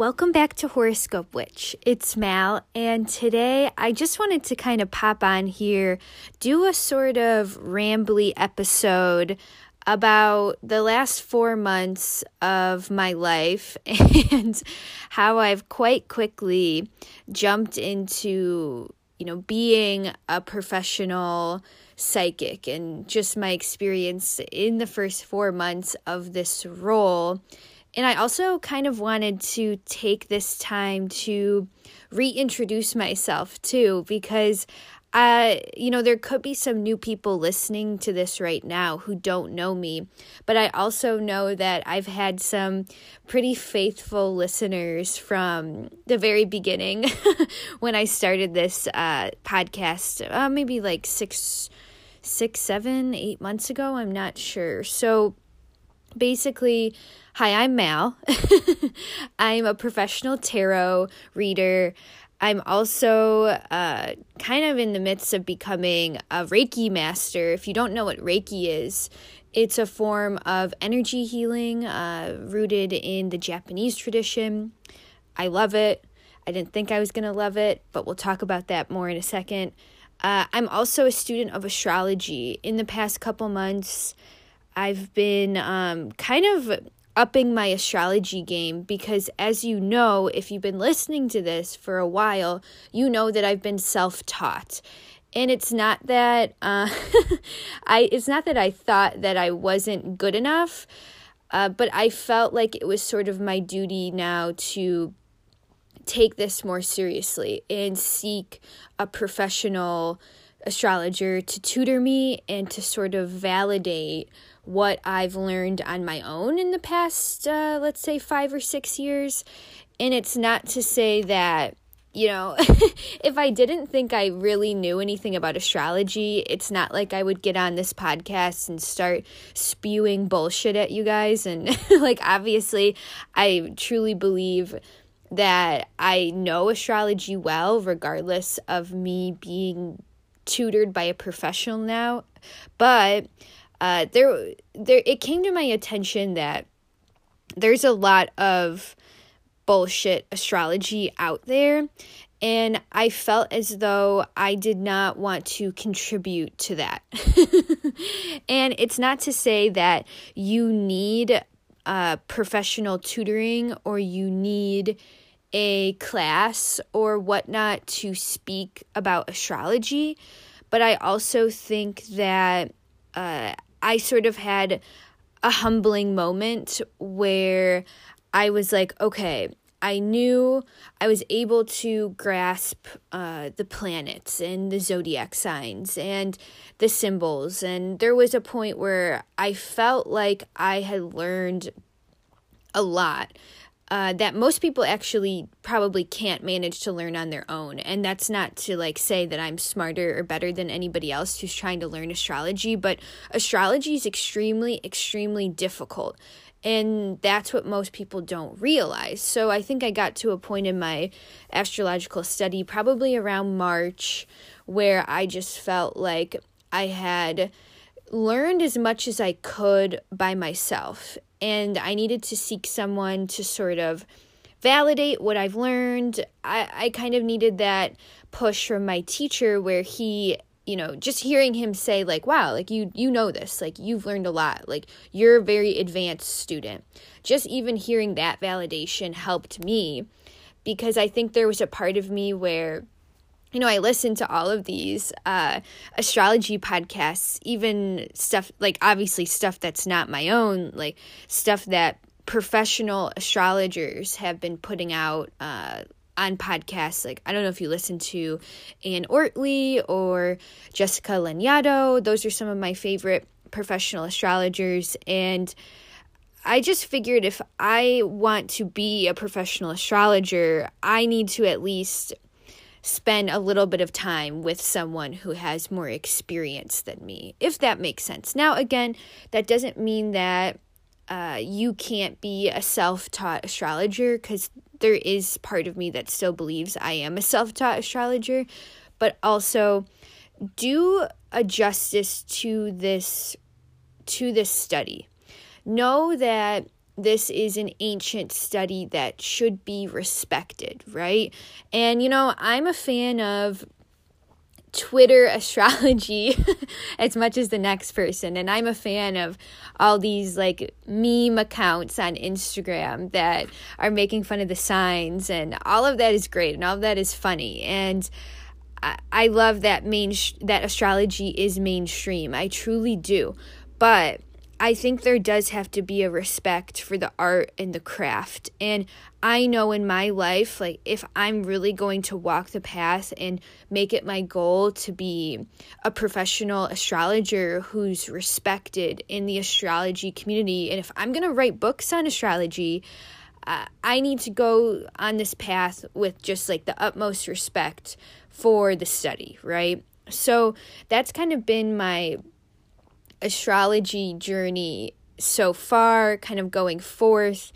Welcome back to Horoscope Witch. It's Mal, and today I just wanted to kind of pop on here, do a sort of rambly episode about the last four months of my life and how I've quite quickly jumped into, you know, being a professional psychic and just my experience in the first four months of this role and I also kind of wanted to take this time to reintroduce myself too, because uh, you know, there could be some new people listening to this right now who don't know me, but I also know that I've had some pretty faithful listeners from the very beginning when I started this uh, podcast, uh, maybe like six, six, seven, eight months ago. I'm not sure. So basically, Hi, I'm Mal. I'm a professional tarot reader. I'm also uh, kind of in the midst of becoming a Reiki master. If you don't know what Reiki is, it's a form of energy healing uh, rooted in the Japanese tradition. I love it. I didn't think I was going to love it, but we'll talk about that more in a second. Uh, I'm also a student of astrology. In the past couple months, I've been um, kind of upping my astrology game because as you know if you've been listening to this for a while you know that i've been self-taught. And it's not that uh, i it's not that i thought that i wasn't good enough uh, but i felt like it was sort of my duty now to take this more seriously and seek a professional astrologer to tutor me and to sort of validate what I've learned on my own in the past, uh, let's say, five or six years. And it's not to say that, you know, if I didn't think I really knew anything about astrology, it's not like I would get on this podcast and start spewing bullshit at you guys. And, like, obviously, I truly believe that I know astrology well, regardless of me being tutored by a professional now. But uh, there there it came to my attention that there's a lot of bullshit astrology out there and I felt as though I did not want to contribute to that. and it's not to say that you need uh, professional tutoring or you need a class or whatnot to speak about astrology, but I also think that uh, I sort of had a humbling moment where I was like, okay, I knew I was able to grasp uh, the planets and the zodiac signs and the symbols. And there was a point where I felt like I had learned a lot uh, that most people actually probably can't manage to learn on their own. And that's not to like say that I'm smarter or better than anybody else who's trying to learn astrology, but astrology is extremely, extremely difficult. And that's what most people don't realize. So I think I got to a point in my astrological study, probably around March, where I just felt like I had learned as much as I could by myself and I needed to seek someone to sort of validate what I've learned. I, I kind of needed that push from my teacher where he you know just hearing him say like wow like you you know this like you've learned a lot like you're a very advanced student just even hearing that validation helped me because i think there was a part of me where you know, I listen to all of these uh, astrology podcasts, even stuff like obviously stuff that's not my own, like stuff that professional astrologers have been putting out uh, on podcasts. Like, I don't know if you listen to Anne Ortelee or Jessica Lanyadoo. Those are some of my favorite professional astrologers. And I just figured if I want to be a professional astrologer, I need to at least spend a little bit of time with someone who has more experience than me, if that makes sense. Now, again, that doesn't mean that uh, you can't be a self taught astrologer because there is part of me that still believes I am a self taught astrologer, but also do a justice to this to this study. Know that this is an ancient study that should be respected, right? And, you know, I'm a fan of Twitter astrology as much as the next person. And I'm a fan of all these like meme accounts on Instagram that are making fun of the signs, and all of that is great and all of that is funny. And I, I love that main that astrology is mainstream. I truly do. But I think there does have to be a respect for the art and the craft. And I know in my life, like, if I'm really going to walk the path and make it my goal to be a professional astrologer who's respected in the astrology community, and if I'm going to write books on astrology, uh, I need to go on this path with just like the utmost respect for the study, right? So that's kind of been my astrology journey so far, kind of going forth.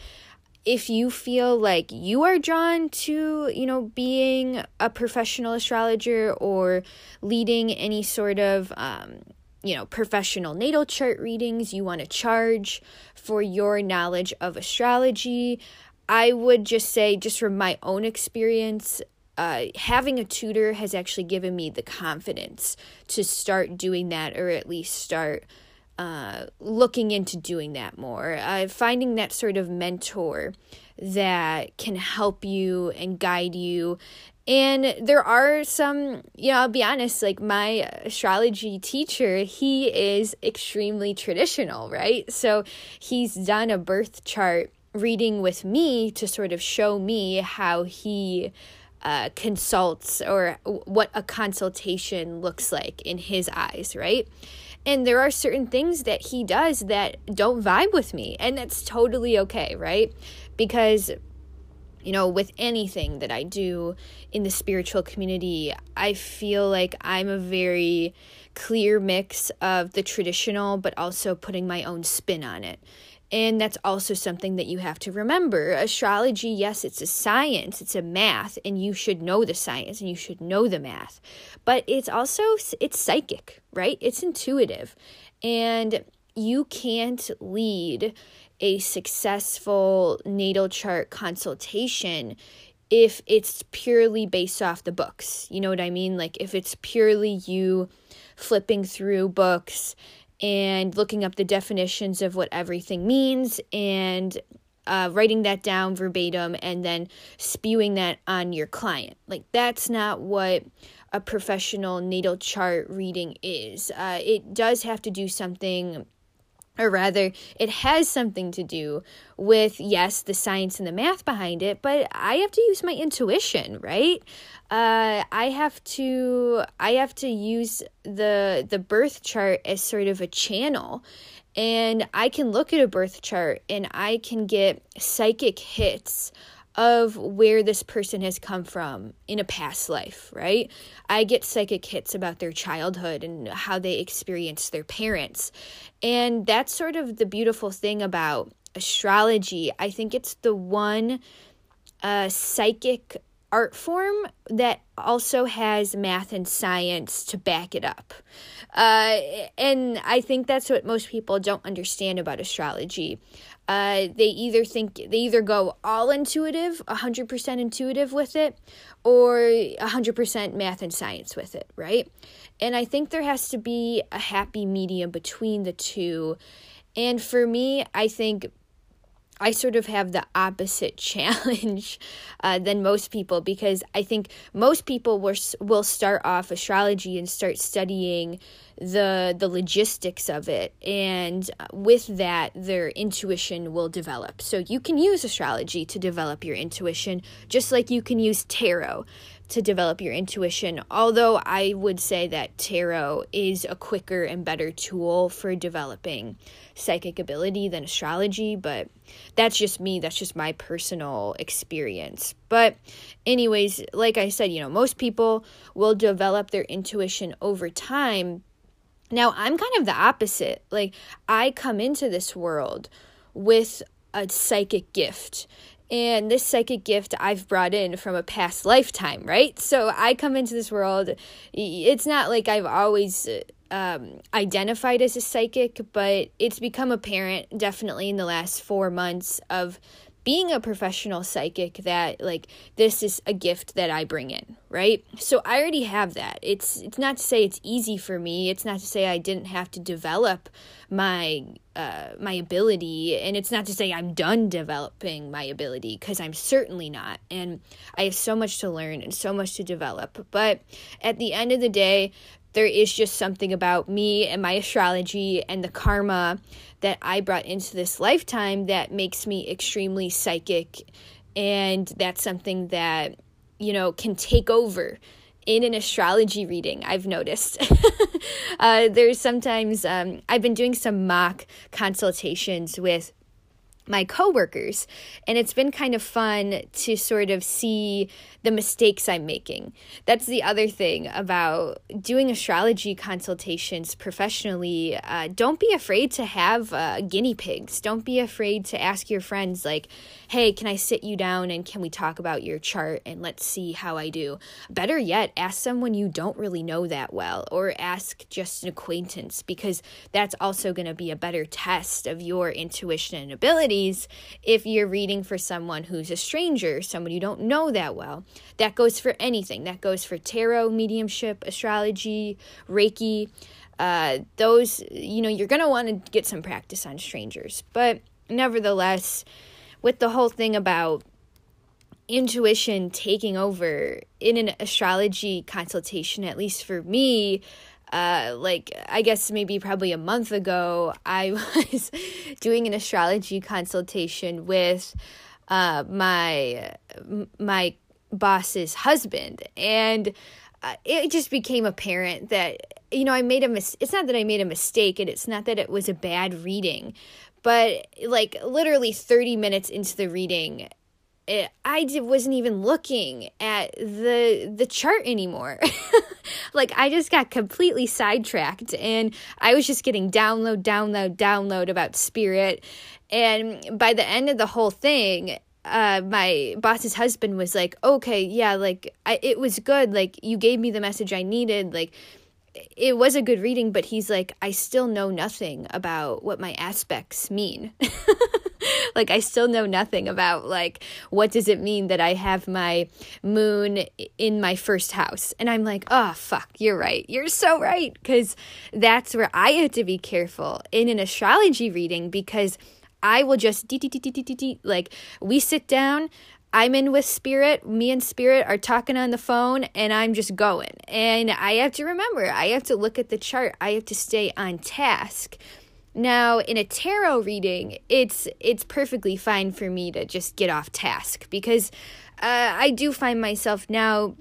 If you feel like you are drawn to, you know, being a professional astrologer or leading any sort of, um, you know, professional natal chart readings, you want to charge for your knowledge of astrology, I would just say, just from my own experience, uh, having a tutor has actually given me the confidence to start doing that or at least start uh, looking into doing that more. Uh, finding that sort of mentor that can help you and guide you. And there are some, you know, I'll be honest, like my astrology teacher, he is extremely traditional, right? So he's done a birth chart reading with me to sort of show me how he uh, consults or what a consultation looks like in his eyes, right? And there are certain things that he does that don't vibe with me, and that's totally okay, right? Because you know, with anything that I do in the spiritual community, I feel like I'm a very clear mix of the traditional, but also putting my own spin on it. And that's also something that you have to remember. Astrology, yes, it's a science, it's a math, and you should know the science and you should know the math. But it's also it's psychic, right? It's intuitive. And you can't lead a successful natal chart consultation if it's purely based off the books. You know what I mean? Like if it's purely you flipping through books and looking up the definitions of what everything means and uh, writing that down verbatim and then spewing that on your client. Like, that's not what a professional natal chart reading is. Uh, it does have to do something or rather, it has something to do with, yes, the science and the math behind it, but I have to use my intuition, right? Uh, I have to I have to use the the birth chart as sort of a channel and I can look at a birth chart and I can get psychic hits of where this person has come from in a past life, right? I get psychic hits about their childhood and how they experienced their parents. And that's sort of the beautiful thing about astrology. I think it's the one uh, psychic art form that also has math and science to back it up. Uh, and I think that's what most people don't understand about astrology. Uh, they either think they either go all intuitive, 100% intuitive with it, or 100% math and science with it, right? And I think there has to be a happy medium between the two. And for me, I think I sort of have the opposite challenge uh, than most people because I think most people will, will start off astrology and start studying the the logistics of it. And with that their intuition will develop. So you can use astrology to develop your intuition just like you can use tarot to develop your intuition although i would say that tarot is a quicker and better tool for developing psychic ability than astrology but that's just me that's just my personal experience but anyways like i said you know most people will develop their intuition over time now, I'm kind of the opposite. Like, I come into this world with a psychic gift. And this psychic gift I've brought in from a past lifetime, right? So I come into this world. It's not like I've always um, identified as a psychic, but it's become apparent definitely in the last four months of being a professional psychic that like this is a gift that I bring in, right? So I already have that. It's it's not to say it's easy for me. It's not to say I didn't have to develop my uh, my ability, and it's not to say I'm done developing my ability because I'm certainly not. And I have so much to learn and so much to develop. But at the end of the day, there is just something about me and my astrology and the karma that I brought into this lifetime that makes me extremely psychic. And that's something that, you know, can take over in an astrology reading, I've noticed. uh, there's sometimes, um, I've been doing some mock consultations with my coworkers and it's been kind of fun to sort of see the mistakes I'm making. That's the other thing about doing astrology consultations professionally. Uh, don't be afraid to have uh, guinea pigs. Don't be afraid to ask your friends, like, hey, can I sit you down and can we talk about your chart and let's see how I do? Better yet, ask someone you don't really know that well or ask just an acquaintance because that's also going to be a better test of your intuition and if you're reading for someone who's a stranger, someone you don't know that well. That goes for anything. That goes for tarot, mediumship, astrology, Reiki. Uh, those, you know, you're going to want to get some practice on strangers. But nevertheless, with the whole thing about intuition taking over in an astrology consultation, at least for me, uh, like I guess maybe probably a month ago, I was doing an astrology consultation with uh, my my boss's husband. And uh, it just became apparent that you know I made a mis- it's not that I made a mistake and it's not that it was a bad reading but like literally 30 minutes into the reading it, I did, wasn't even looking at the the chart anymore. like I just got completely sidetracked and I was just getting download download download about spirit and by the end of the whole thing uh, my boss's husband was like, okay, yeah, like I, it was good. Like you gave me the message I needed. Like it was a good reading, but he's like, I still know nothing about what my aspects mean. like I still know nothing about like what does it mean that I have my moon in my first house. And I'm like, "Oh, fuck, you're right. You're so right." Cuz that's where I have to be careful in an astrology reading because I will just like we sit down. I'm in with spirit. Me and spirit are talking on the phone, and I'm just going. And I have to remember, I have to look at the chart. I have to stay on task. Now, in a tarot reading, it's it's perfectly fine for me to just get off task because uh, I do find myself now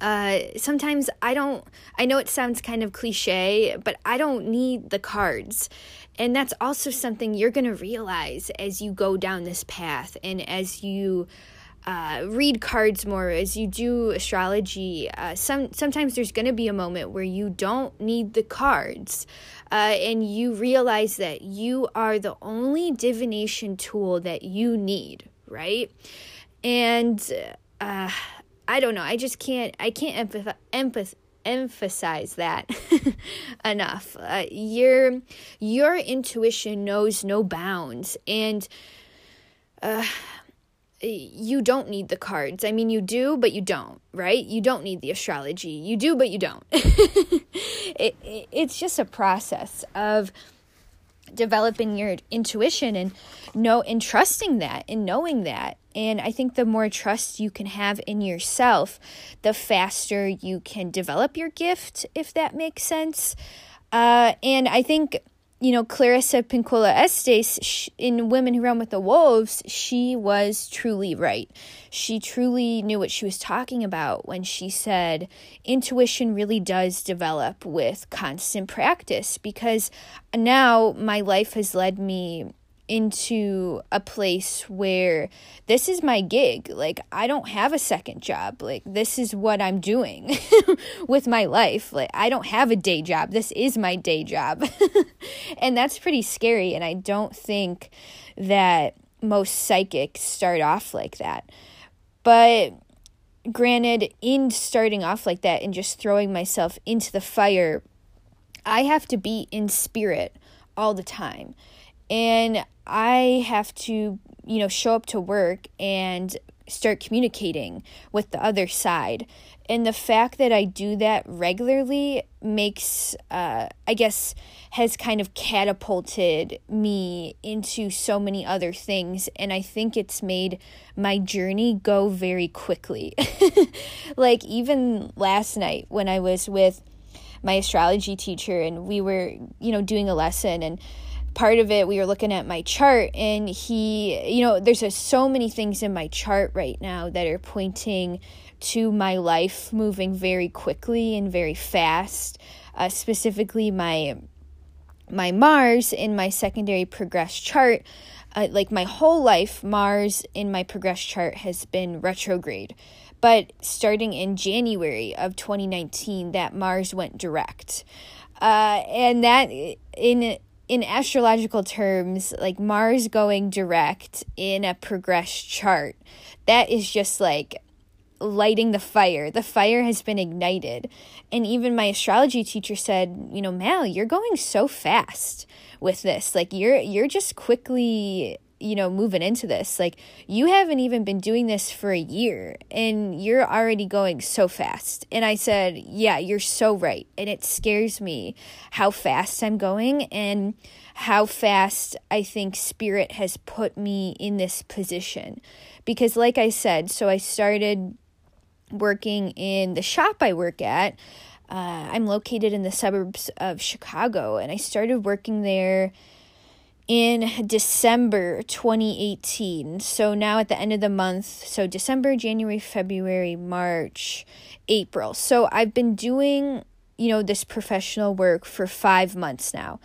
uh, sometimes I don't, I know it sounds kind of cliche, but I don't need the cards. And that's also something you're going to realize as you go down this path and as you uh, read cards more, as you do astrology. Uh, some sometimes there's going to be a moment where you don't need the cards, uh, and you realize that you are the only divination tool that you need, right? And uh, I don't know. I just can't. I can't empath- empath- emphasize that enough. Uh, your your intuition knows no bounds, and uh, you don't need the cards. I mean, you do, but you don't, right? You don't need the astrology. You do, but you don't. it, it, it's just a process of developing your intuition and know and trusting that and knowing that and I think the more trust you can have in yourself, the faster you can develop your gift, if that makes sense. Uh, and I think, you know, Clarissa Pinkola Estes in Women Who Run with the Wolves, she was truly right. She truly knew what she was talking about when she said intuition really does develop with constant practice because now my life has led me into a place where this is my gig. Like, I don't have a second job. Like, this is what I'm doing with my life. Like, I don't have a day job. This is my day job. and that's pretty scary. And I don't think that most psychics start off like that. But granted, in starting off like that and just throwing myself into the fire I have to be in spirit all the time. And I have to, you know, show up to work and start communicating with the other side. And the fact that I do that regularly makes, uh, I guess, has kind of catapulted me into so many other things. And I think it's made my journey go very quickly. like, even last night when I was with my astrology teacher and we were, you know, doing a lesson and part of it we were looking at my chart and he you know there's so many things in my chart right now that are pointing to my life moving very quickly and very fast uh, specifically my my mars in my secondary progress chart. Uh, like my whole life mars in my progress chart has been retrograde. But starting in january of 2019 that mars went direct. Uh, and that in in astrological terms, like Mars going direct in a progress chart, that is just like lighting the fire. The fire has been ignited. And even my astrology teacher said, you know, Mal, you're going so fast with this. Like you're you're just quickly you know, moving into this. Like, you haven't even been doing this for a year and you're already going so fast. And I said, Yeah, you're so right. And it scares me how fast I'm going and how fast I think Spirit has put me in this position. Because, like I said, so I started working in the shop I work at. Uh, I'm located in the suburbs of Chicago, and I started working there in December 2018. So now at the end of the month, so December, January, February, March, April. So I've been doing, you know, this professional work for 5 months now.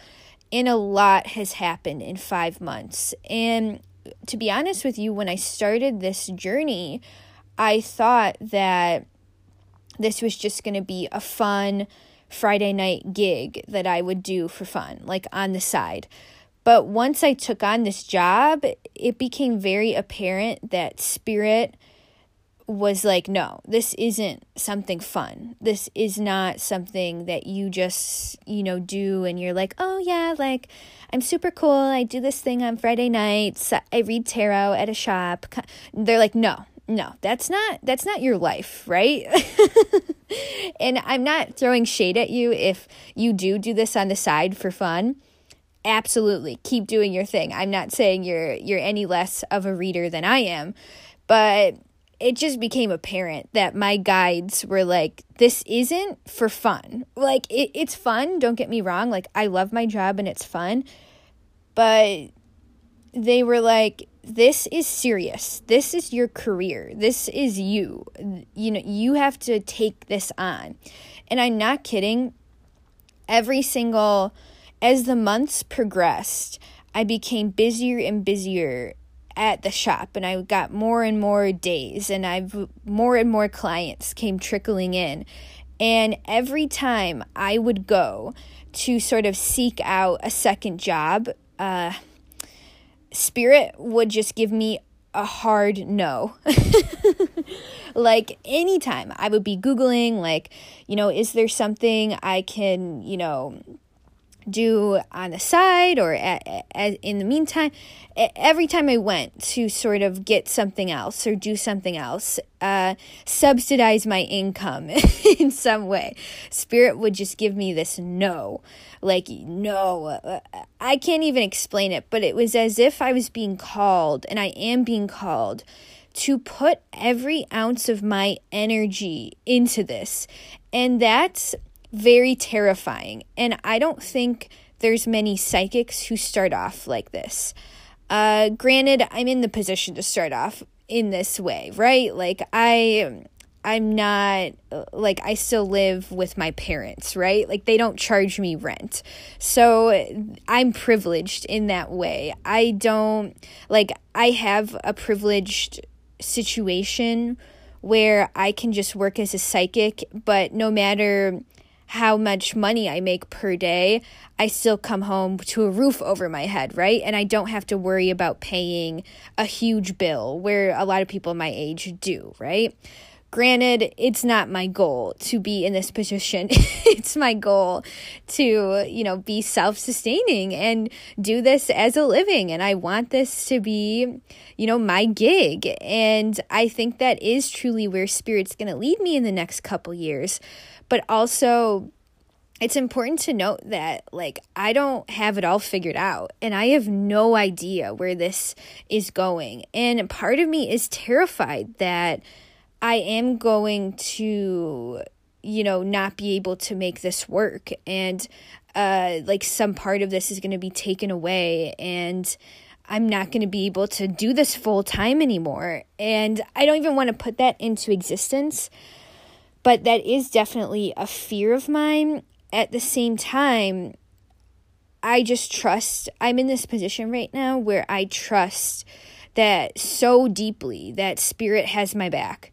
And a lot has happened in 5 months. And to be honest with you, when I started this journey, I thought that this was just going to be a fun Friday night gig that I would do for fun, like on the side. But once I took on this job, it became very apparent that spirit was like, no, this isn't something fun. This is not something that you just, you know, do and you're like, oh yeah, like I'm super cool. I do this thing on Friday nights. I read tarot at a shop. They're like, no, no, that's not that's not your life, right? and I'm not throwing shade at you if you do do this on the side for fun absolutely keep doing your thing. I'm not saying you're you're any less of a reader than I am, but it just became apparent that my guides were like this isn't for fun. Like it, it's fun, don't get me wrong, like I love my job and it's fun, but they were like this is serious. This is your career. This is you. You know, you have to take this on. And I'm not kidding. Every single as the months progressed, I became busier and busier at the shop and I got more and more days and I've more and more clients came trickling in. And every time I would go to sort of seek out a second job, uh, Spirit would just give me a hard no. like anytime I would be Googling, like, you know, is there something I can, you know, do on the side or at, at, in the meantime every time i went to sort of get something else or do something else uh, subsidize my income in some way. Spirit would just give me this no like no uh, i can't even explain it but it was as if i was being called and i am being called to put every ounce of my energy into this. And that's very terrifying. And I don't think there's many psychics who start off like this. Uh, granted, I'm in the position to start off in this way, right? Like I I'm not like I still live with my parents, right? Like they don't charge me rent. So I'm privileged in that way. I don't like I have a privileged situation where I can just work as a psychic, but no matter how much money I make per day, I still come home to a roof over my head, right? And I don't have to worry about paying a huge bill where a lot of people my age do, right? Granted, it's not my goal to be in this position. it's my goal to, you know, be self sustaining and do this as a living. And I want this to be, you know, my gig. And I think that is truly where Spirit's going to lead me in the next couple years. But also, it's important to note that like I don't have it all figured out and I have no idea where this is going. And part of me is terrified that I am going to, you know, not be able to make this work. And uh, like some part of this is going to be taken away. And I'm not going to be able to do this full time anymore. And I don't even want to put that into existence. But that is definitely a fear of mine. At the same time, I just trust, I'm in this position right now where I trust that so deeply that spirit has my back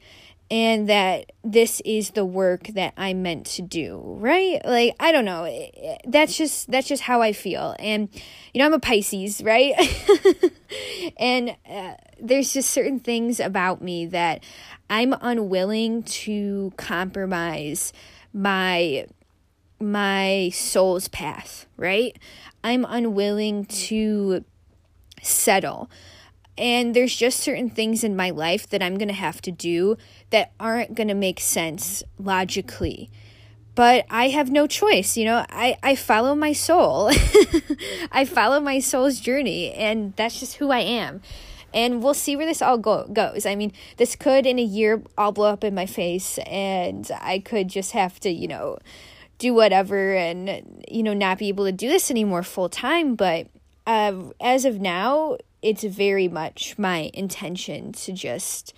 and that this is the work that I'm meant to do, right? Like I don't know, that's just that's just how I feel. And you know, I'm a Pisces, right? and uh, there's just certain things about me that I'm unwilling to compromise my my soul's path, right? I'm unwilling to settle and there's just certain things in my life that I'm going to have to do that aren't going to make sense logically. But I have no choice, you know. I, I follow my soul. I follow my soul's journey, and that's just who I am. And we'll see where this all go- goes. I mean, this could in a year all blow up in my face, and I could just have to, you know, do whatever and, you know, not be able to do this anymore full time. But uh, as of now, it's very much my intention to just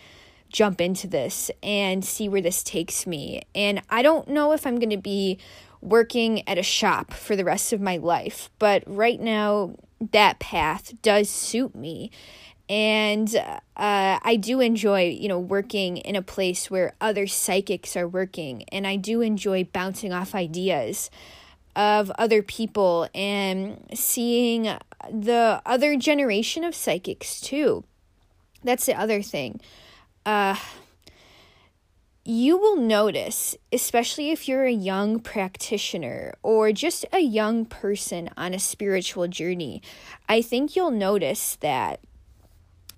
jump into this and see where this takes me. And I don't know if I'm going to be working at a shop for the rest of my life, but right now that path does suit me. And uh, I do enjoy, you know, working in a place where other psychics are working, and I do enjoy bouncing off ideas of other people and seeing the other generation of psychics too. That's the other thing. Uh, you will notice, especially if you're a young practitioner or just a young person on a spiritual journey, I think you'll notice that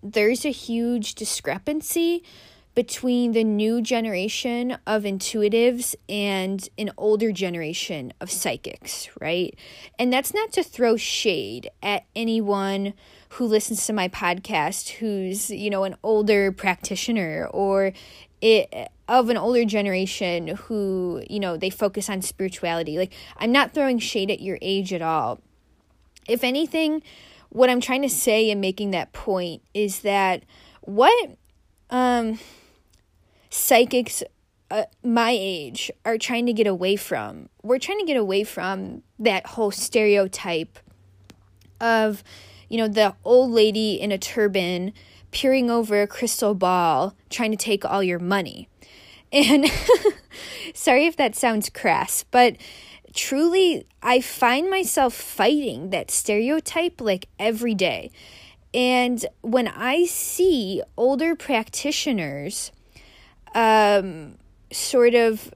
there's a huge discrepancy between the new generation of intuitives and an older generation of psychics, right? And that's not to throw shade at anyone who listens to my podcast who's, you know, an older practitioner or it of an older generation who, you know, they focus on spirituality. Like I'm not throwing shade at your age at all. If anything, what I'm trying to say in making that point is that what um psychics uh, my age are trying to get away from. We're trying to get away from that whole stereotype of, you know, the old lady in a turban peering over a crystal ball trying to take all your money. And sorry if that sounds crass, but truly, I find myself fighting that stereotype like every day. And when I see older practitioners, um, sort of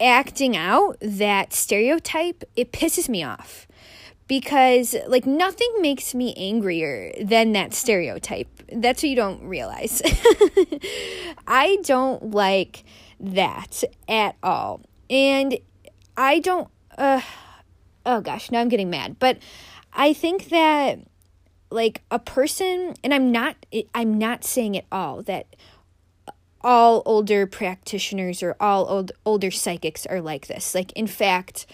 acting out that stereotype, it pisses me off because like nothing makes me angrier than that stereotype. That's what you don't realize. I don't like that at all. And I don't uh oh gosh, now I'm getting mad. But I think that like a person and I'm not I'm not saying at all that all older practitioners or all old older psychics are like this. Like in fact,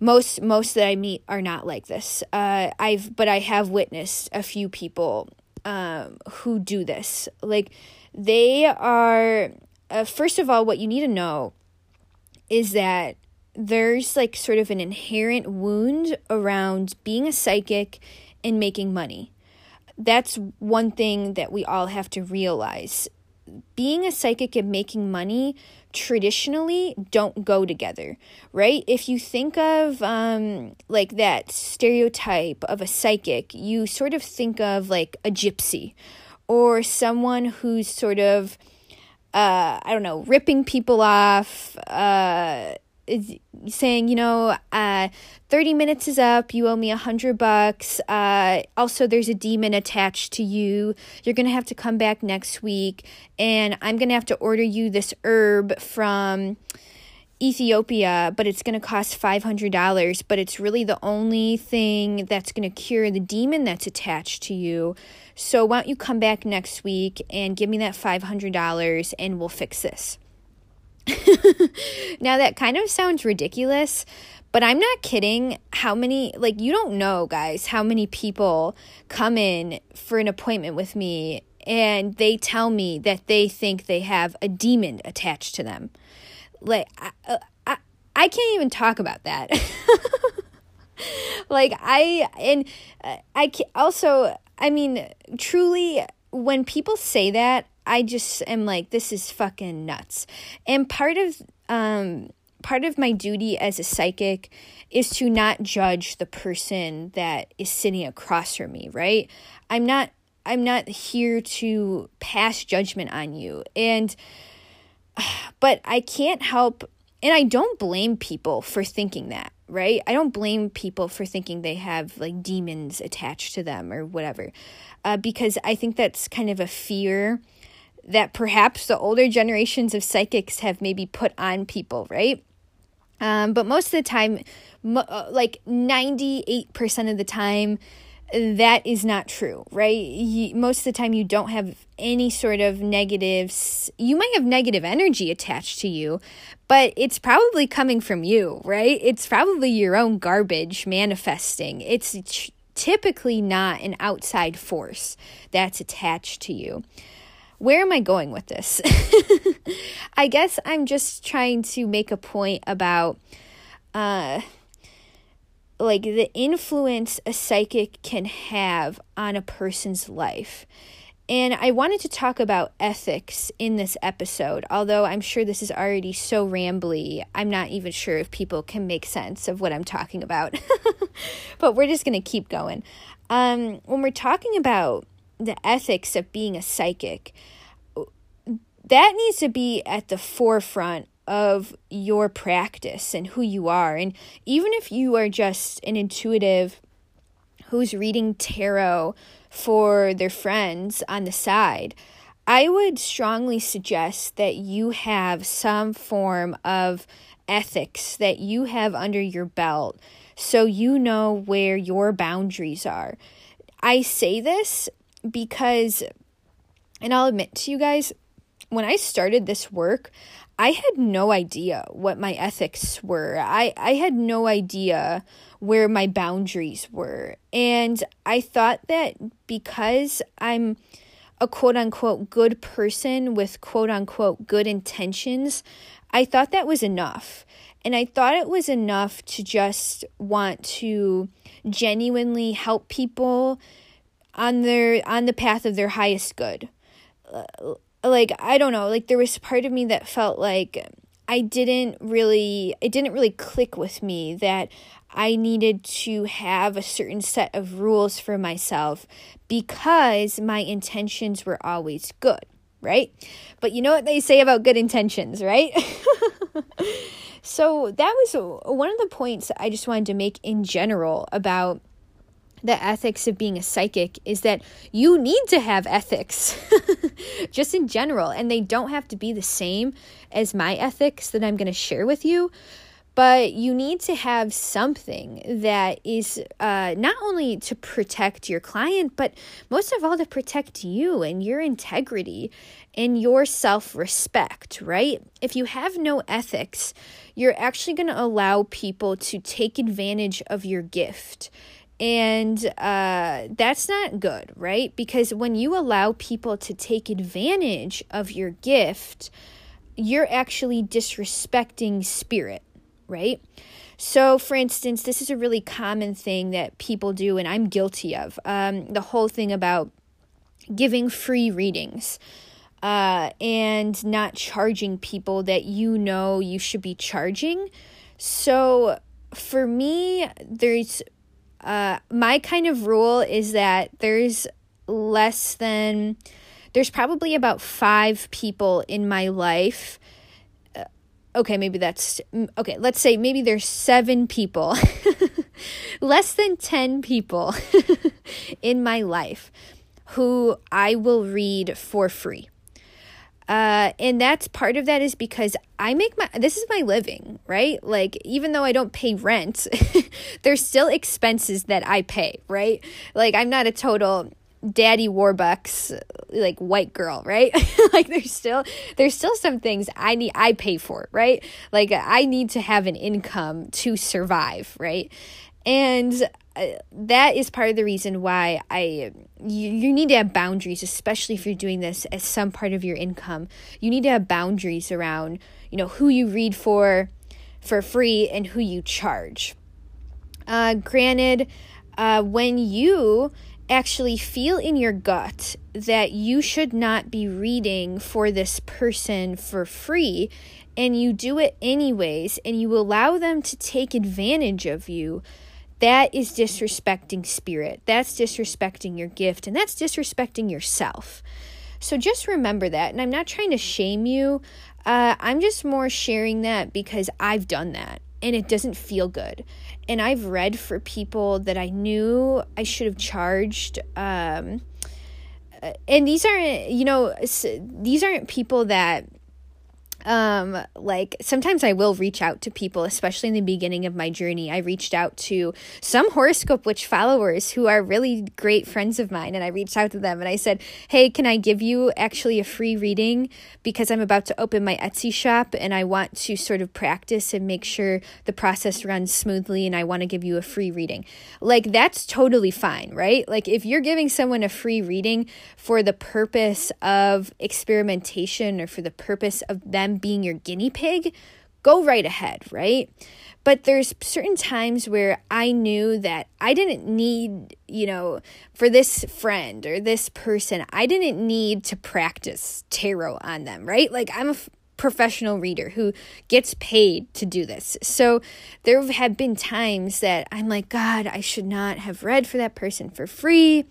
most most that I meet are not like this. Uh, I've but I have witnessed a few people um, who do this. Like they are. Uh, first of all, what you need to know is that there's like sort of an inherent wound around being a psychic and making money. That's one thing that we all have to realize being a psychic and making money traditionally don't go together, right? If you think of um, like that stereotype of a psychic, you sort of think of like a gypsy or someone who's sort of uh, I don't know, ripping people off, uh, saying, you know, uh, 30 minutes is up, you owe me a hundred bucks. Uh, also, there's a demon attached to you. You're going to have to come back next week, and I'm going to have to order you this herb from Ethiopia, but it's going to cost $500, but it's really the only thing that's going to cure the demon that's attached to you. So, why don't you come back next week and give me that $500 and we'll fix this? now, that kind of sounds ridiculous, but I'm not kidding. How many, like, you don't know, guys, how many people come in for an appointment with me and they tell me that they think they have a demon attached to them. Like, I, uh, I, I can't even talk about that. like, I, and uh, I also, I mean, truly, when people say that, I just am like, this is fucking nuts. And part of um part of my duty as a psychic is to not judge the person that is sitting across from me, right? I'm not I'm not here to pass judgment on you. And but I can't help and I don't blame people for thinking that, right? I don't blame people for thinking they have like demons attached to them or whatever, uh, because I think that's kind of a fear that perhaps the older generations of psychics have maybe put on people, right? Um, but most of the time, uh, like 98% of the time, that is not true, right? You, most of the time, you don't have any sort of negatives. You might have negative energy attached to you, but it's probably coming from you, right? It's probably your own garbage manifesting. It's typically not an outside force that's attached to you. Where am I going with this? I guess I'm just trying to make a point about uh like the influence a psychic can have on a person's life. And I wanted to talk about ethics in this episode, although I'm sure this is already so rambly, I'm not even sure if people can make sense of what I'm talking about. but we're just going to keep going. Um, when we're talking about the ethics of being a psychic, that needs to be at the forefront of your practice and who you are. And even if you are just an intuitive who's reading tarot for their friends on the side, I would strongly suggest that you have some form of ethics that you have under your belt so you know where your boundaries are. I say this because, and I'll admit to you guys, when I started this work, I had no idea what my ethics were. I, I had no idea where my boundaries were. And I thought that because I'm a quote unquote good person with quote unquote good intentions, I thought that was enough. And I thought it was enough to just want to genuinely help people on their on the path of their highest good uh, like I don't know, like there was part of me that felt like I didn't really it didn't really click with me that I needed to have a certain set of rules for myself because my intentions were always good, right? But you know what they say about good intentions, right? so that was one of the points I just wanted to make in general about the ethics of being a psychic is that you need to have ethics just in general and they don't have to be the same as my ethics that I'm going to share with you but you need to have something that is uh, not only to protect your client but most of all to protect you and your integrity and your self-respect right? If you have no ethics you're actually going to allow people to take advantage of your gift and uh, that's not good, right? Because when you allow people to take advantage of your gift, you're actually disrespecting spirit, right? So, for instance, this is a really common thing that people do, and I'm guilty of um, the whole thing about giving free readings. Uh, and not charging people that you know you should be charging. So, for me, there's uh, my kind of rule is that there's less than there's probably about five people in my life. Uh, okay, maybe that's okay. Let's say maybe there's seven people, less than 10 people in my life who I will read for free. Uh, and that's part of that is because I make my this is my living, right? Like even though I don't pay rent, there's still expenses that I pay, right? Like I'm not a total daddy warbucks like white girl right like there's still there's still some things i need i pay for right like i need to have an income to survive right and uh, that is part of the reason why I you, you need to have boundaries, especially if you're doing this as some part of your income. You need to have boundaries around, you know, who you read for for free and who you charge. Uh, granted, uh, when you actually feel in your gut that you should not be reading for this person for free and you do it anyways and you allow them to take advantage of you that is disrespecting spirit. That's disrespecting your gift, and that's disrespecting yourself. So just remember that. And I'm not trying to shame you. Uh, I'm just more sharing that because I've done that and it doesn't feel good. And I've read for people that I knew I should have charged. Um, uh, and these aren't, you know, these aren't people that um like sometimes i will reach out to people especially in the beginning of my journey. I reached out to some horoscope witch followers who are really great friends of mine and i reached out to them and i said hey can i give you actually a free reading? Because i'm about to open my etsy shop and i want to sort of practice and make sure the process runs smoothly and i want to give you a free reading. Like that's totally fine right? Like if you're giving someone a free reading for the purpose of experimentation or for the purpose of them them being your guinea pig, go right ahead, right? But there's certain times where I knew that I didn't need, you know, for this friend or this person, I didn't need to practice tarot on them, right? Like I'm a f- professional reader who gets paid to do this. So there have been times that I'm like, God, I should not have read for that person for free.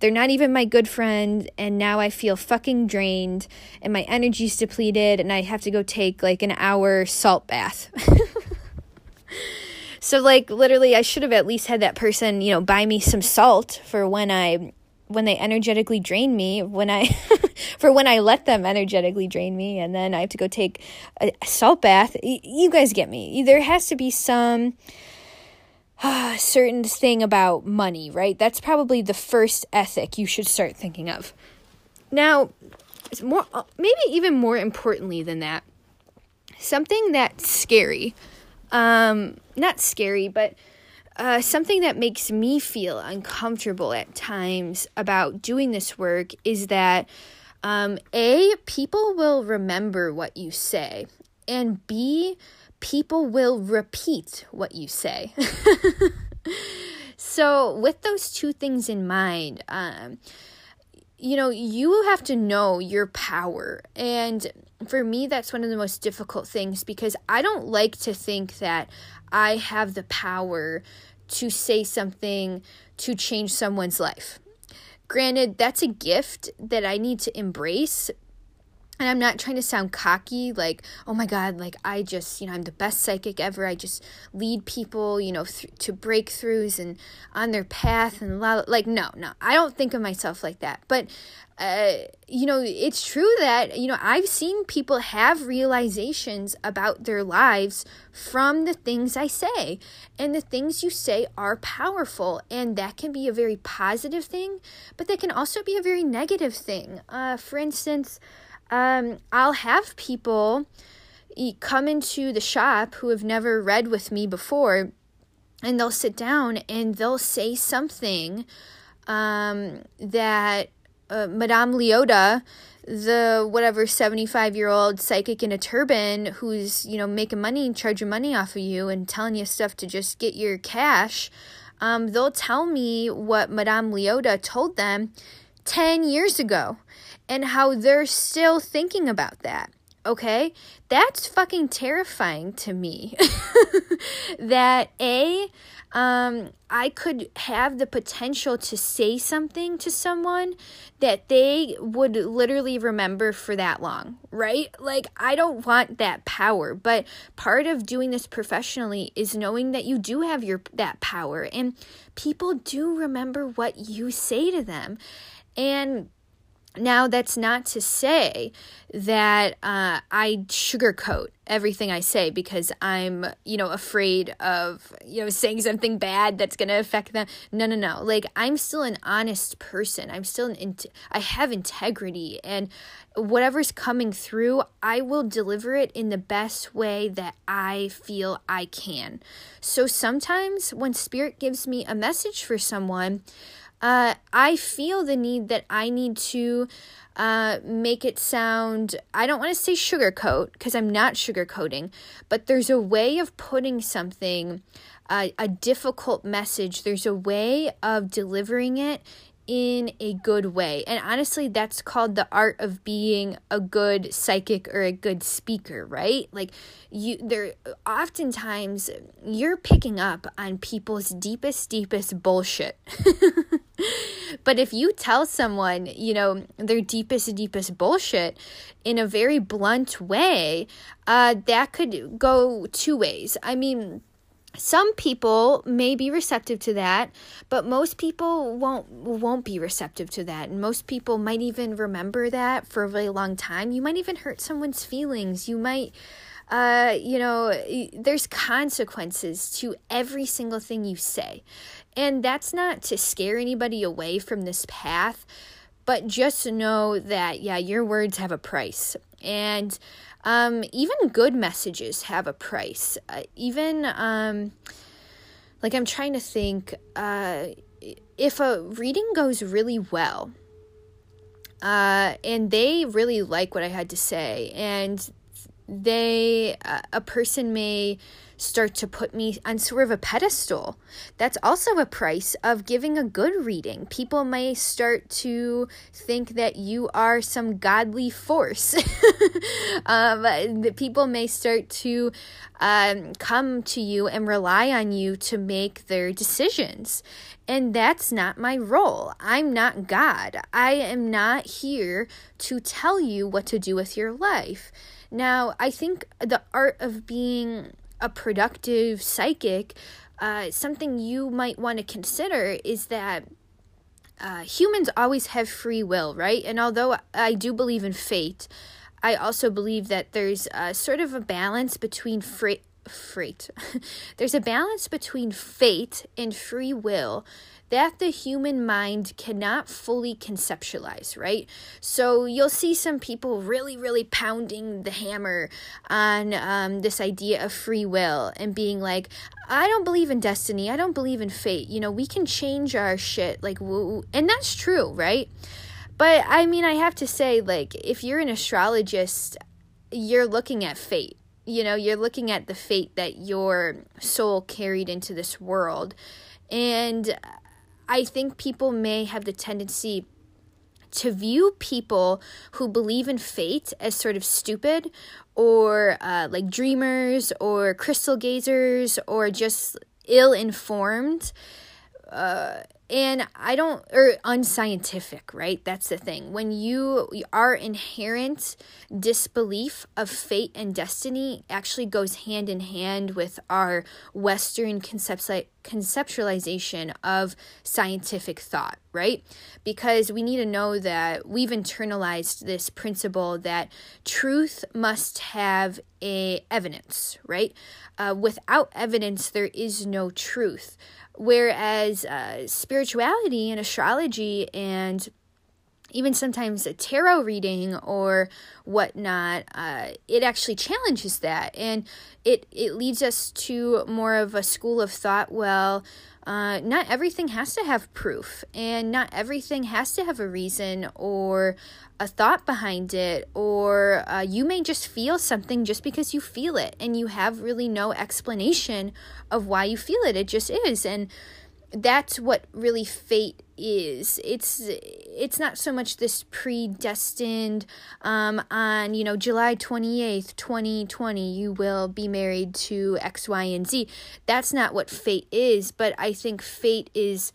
They're not even my good friend, and now I feel fucking drained, and my energy's depleted, and I have to go take like an hour salt bath. so, like, literally, I should have at least had that person, you know, buy me some salt for when I when they energetically drain me when i for when i let them energetically drain me and then i have to go take a salt bath you guys get me there has to be some uh, certain thing about money, right? That's probably the first ethic you should start thinking of. Now, more uh, maybe even more importantly than that, something that's scary. Um, not scary, but uh, something that makes me feel uncomfortable at times about doing this work is that um, A, people will remember what you say, and B, people will repeat what you say. so, with those two things in mind, um, you know, you have to know your power. And for me, that's one of the most difficult things because I don't like to think that I have the power to say something to change someone's life. Granted, that's a gift that I need to embrace and I'm not trying to sound cocky, like, oh my God, like I just, you know, I'm the best psychic ever. I just lead people, you know, th- to breakthroughs and on their path and la- like, no, no, I don't think of myself like that. But, uh, you know, it's true that, you know, I've seen people have realizations about their lives from the things I say. And the things you say are powerful. And that can be a very positive thing, but that can also be a very negative thing. Uh, for instance, um, I'll have people come into the shop who have never read with me before and they'll sit down and they'll say something um, that uh, Madame Leota, the whatever 75 year old psychic in a turban who's, you know, making money and charging money off of you and telling you stuff to just get your cash, um, they'll tell me what Madame Leota told them 10 years ago and how they're still thinking about that. okay? That's fucking terrifying to me. that A, um, I could have the potential to say something to someone that they would literally remember for that long, right? Like, I don't want that power, but part of doing this professionally is knowing that you do have your that power and people do remember what you say to them. And now, that's not to say that uh, I sugarcoat everything I say because I'm, you know, afraid of, you know, saying something bad that's going to affect them. No, no, no. Like, I'm still an honest person. I'm still an, in- I have integrity. And whatever's coming through, I will deliver it in the best way that I feel I can. So sometimes when Spirit gives me a message for someone, uh, I feel the need that I need to uh, make it sound, I don't want to say sugarcoat because I'm not sugarcoating, but there's a way of putting something, uh, a difficult message, there's a way of delivering it in a good way. And honestly, that's called the art of being a good psychic or a good speaker, right? Like you there oftentimes you're picking up on people's deepest deepest bullshit. but if you tell someone, you know, their deepest deepest bullshit in a very blunt way, uh that could go two ways. I mean, some people may be receptive to that but most people won't won't be receptive to that and most people might even remember that for a really long time you might even hurt someone's feelings you might uh, you know, there's consequences to every single thing you say. And that's not to scare anybody away from this path, but just know that, yeah, your words have a price. And um, even good messages have a price. Uh, even, um, like, I'm trying to think uh, if a reading goes really well, uh, and they really like what I had to say, and they, uh, a person may start to put me on sort of a pedestal. That's also a price of giving a good reading. People may start to think that you are some godly force. um, the people may start to um, come to you and rely on you to make their decisions. And that's not my role. I'm not God. I am not here to tell you what to do with your life. Now, I think the art of being a productive psychic, uh, something you might want to consider is that uh, humans always have free will, right? And although I do believe in fate, I also believe that there's a, sort of a balance between freight. Freight. there's a balance between fate and free will that the human mind cannot fully conceptualize, right? So you'll see some people really, really pounding the hammer on um, this idea of free will and being like, I don't believe in destiny. I don't believe in fate. You know, we can change our shit. Like, woo. and that's true, right? But I mean, I have to say, like, if you're an astrologist, you're looking at fate. You know, you're looking at the fate that your soul carried into this world. And I think people may have the tendency to view people who believe in fate as sort of stupid or uh, like dreamers or crystal gazers or just ill informed. Uh, and I don't, or unscientific, right? That's the thing. When you, our inherent disbelief of fate and destiny actually goes hand in hand with our Western conceptualization of scientific thought, right? Because we need to know that we've internalized this principle that truth must have a evidence, right? Uh, without evidence, there is no truth. Whereas uh, spirituality and astrology and even sometimes a tarot reading or whatnot, uh, it actually challenges that, and it it leads us to more of a school of thought. Well, uh, not everything has to have proof, and not everything has to have a reason or a thought behind it, or uh, you may just feel something just because you feel it, and you have really no explanation of why you feel it. It just is. And that's what really fate is. It's it's not so much this predestined um, on you know july 28th 2020 you will be married to x y and z. That's not what fate is but i think fate is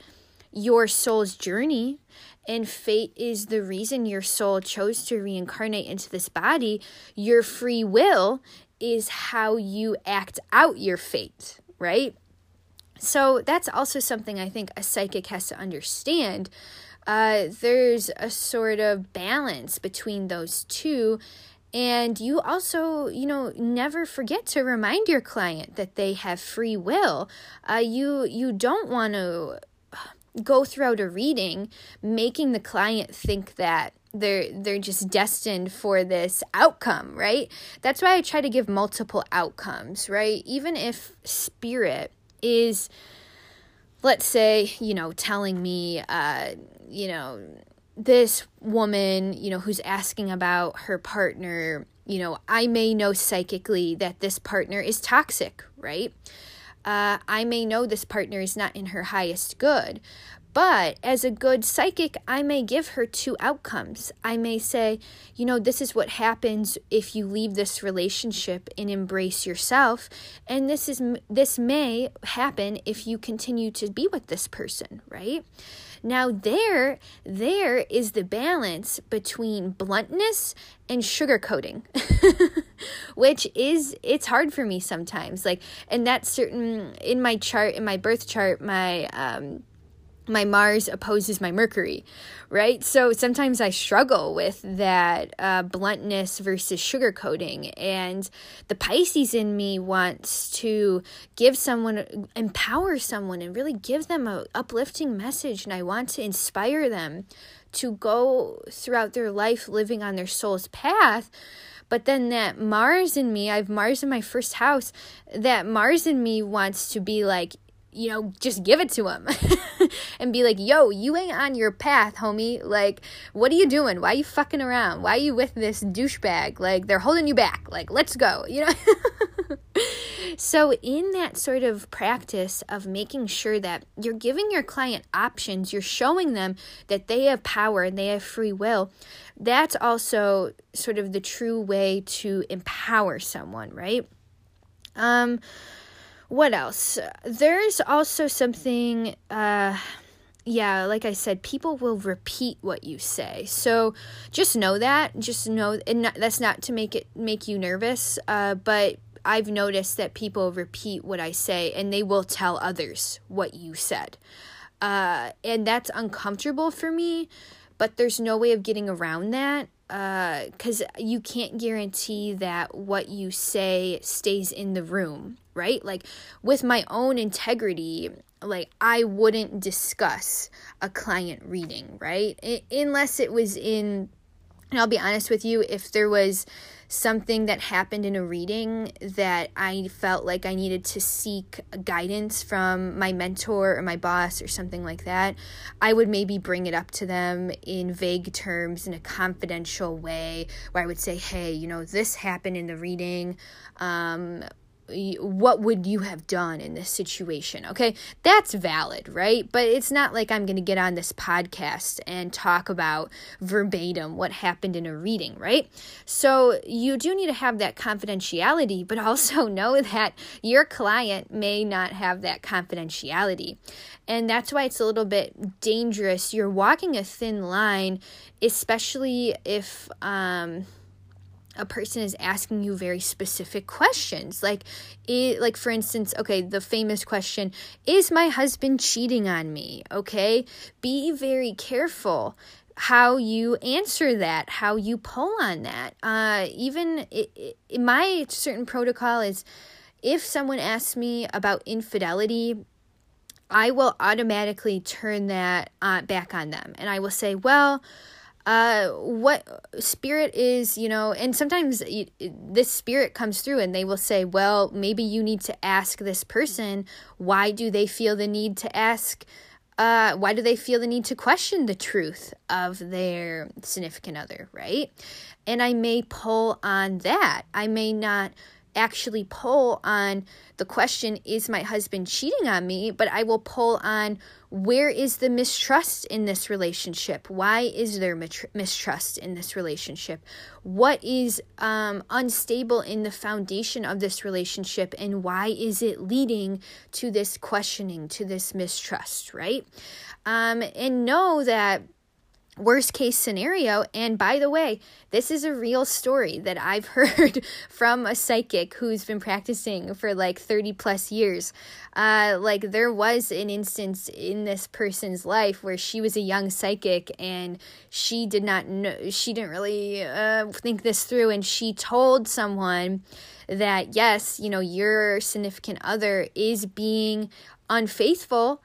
your soul's journey and fate is the reason your soul chose to reincarnate into this body. Your free will is how you act out your fate right so that's also something I think a psychic has to understand. Uh, there's a sort of balance between those two. And you also, you know, never forget to remind your client that they have free will. Uh, you you don't want to go throughout a reading making the client think that they're they're just destined for this outcome, right? That's why I try to give multiple outcomes, right? Even if spirit is let's say you know telling me uh you know this woman you know who's asking about her partner you know i may know psychically that this partner is toxic right? Uh, i may know this partner is not in her highest good but as a good psychic, I may give her two outcomes. I may say, you know, this is what happens if you leave this relationship and embrace yourself, and this is this may happen if you continue to be with this person, right? Now there there is the balance between bluntness and sugarcoating. which is it's hard for me sometimes like and that's certain in my chart in my birth chart my um my Mars opposes my Mercury, right? So sometimes I struggle with that uh, bluntness versus sugarcoating. And the Pisces in me wants to give someone, empower someone, and really give them a uplifting message. And I want to inspire them to go throughout their life living on their soul's path. But then that Mars in me, I have Mars in my first house, that Mars in me wants to be like, you know, just give it to him and be like, yo, you ain't on your path, homie. Like, what are you doing? Why are you fucking around? Why are you with this douchebag? Like, they're holding you back. Like, let's go, you know? so, in that sort of practice of making sure that you're giving your client options, you're showing them that they have power and they have free will, that's also sort of the true way to empower someone, right? Um, what else? There's also something uh yeah, like I said, people will repeat what you say. So just know that. Just know, and not, that's not to make it make you nervous. Uh, but I've noticed that people repeat what I say, and they will tell others what you said. Uh, and that's uncomfortable for me. But there's no way of getting around that because uh, you can't guarantee that what you say stays in the room, right? Like with my own integrity, like I wouldn't discuss a client reading, right? I- unless it was in, and I'll be honest with you, if there was something that happened in a reading that I felt like I needed to seek guidance from my mentor or my boss or something like that, I would maybe bring it up to them in vague terms in a confidential way where I would say, hey, you know, this happened in the reading. Um, what would you have done in this situation? Okay, that's valid, right? But it's not like I'm going to get on this podcast and talk about verbatim what happened in a reading, right? So you do need to have that confidentiality, but also know that your client may not have that confidentiality. And that's why it's a little bit dangerous. You're walking a thin line, especially if, um, a person is asking you very specific questions. Like it, like for instance okay the famous question is my husband cheating on me? Okay? Be very careful how you answer that how you pull on that. Uh, even it, it, my certain protocol is if someone asks me about infidelity i will automatically turn that uh, back on them. And i will say well uh, what spirit is, you know, and sometimes this spirit comes through and they will say, well, maybe you need to ask this person, why do they feel the need to ask? Uh, why do they feel the need to question the truth of their significant other, right? And I may pull on that. I may not actually pull on the question, is my husband cheating on me? But I will pull on where is the mistrust in this relationship? Why is there mistrust in this relationship? What is um, unstable in the foundation of this relationship? And why is it leading to this questioning, to this mistrust, right? Um, and know that worst case scenario. And by the way, this is a real story that I've heard from a psychic who's been practicing for like 30 plus years. Uh, like, there was an instance in this person's life where she was a young psychic and she did not know, she didn't really uh, think this through. And she told someone that, yes, you know, your significant other is being unfaithful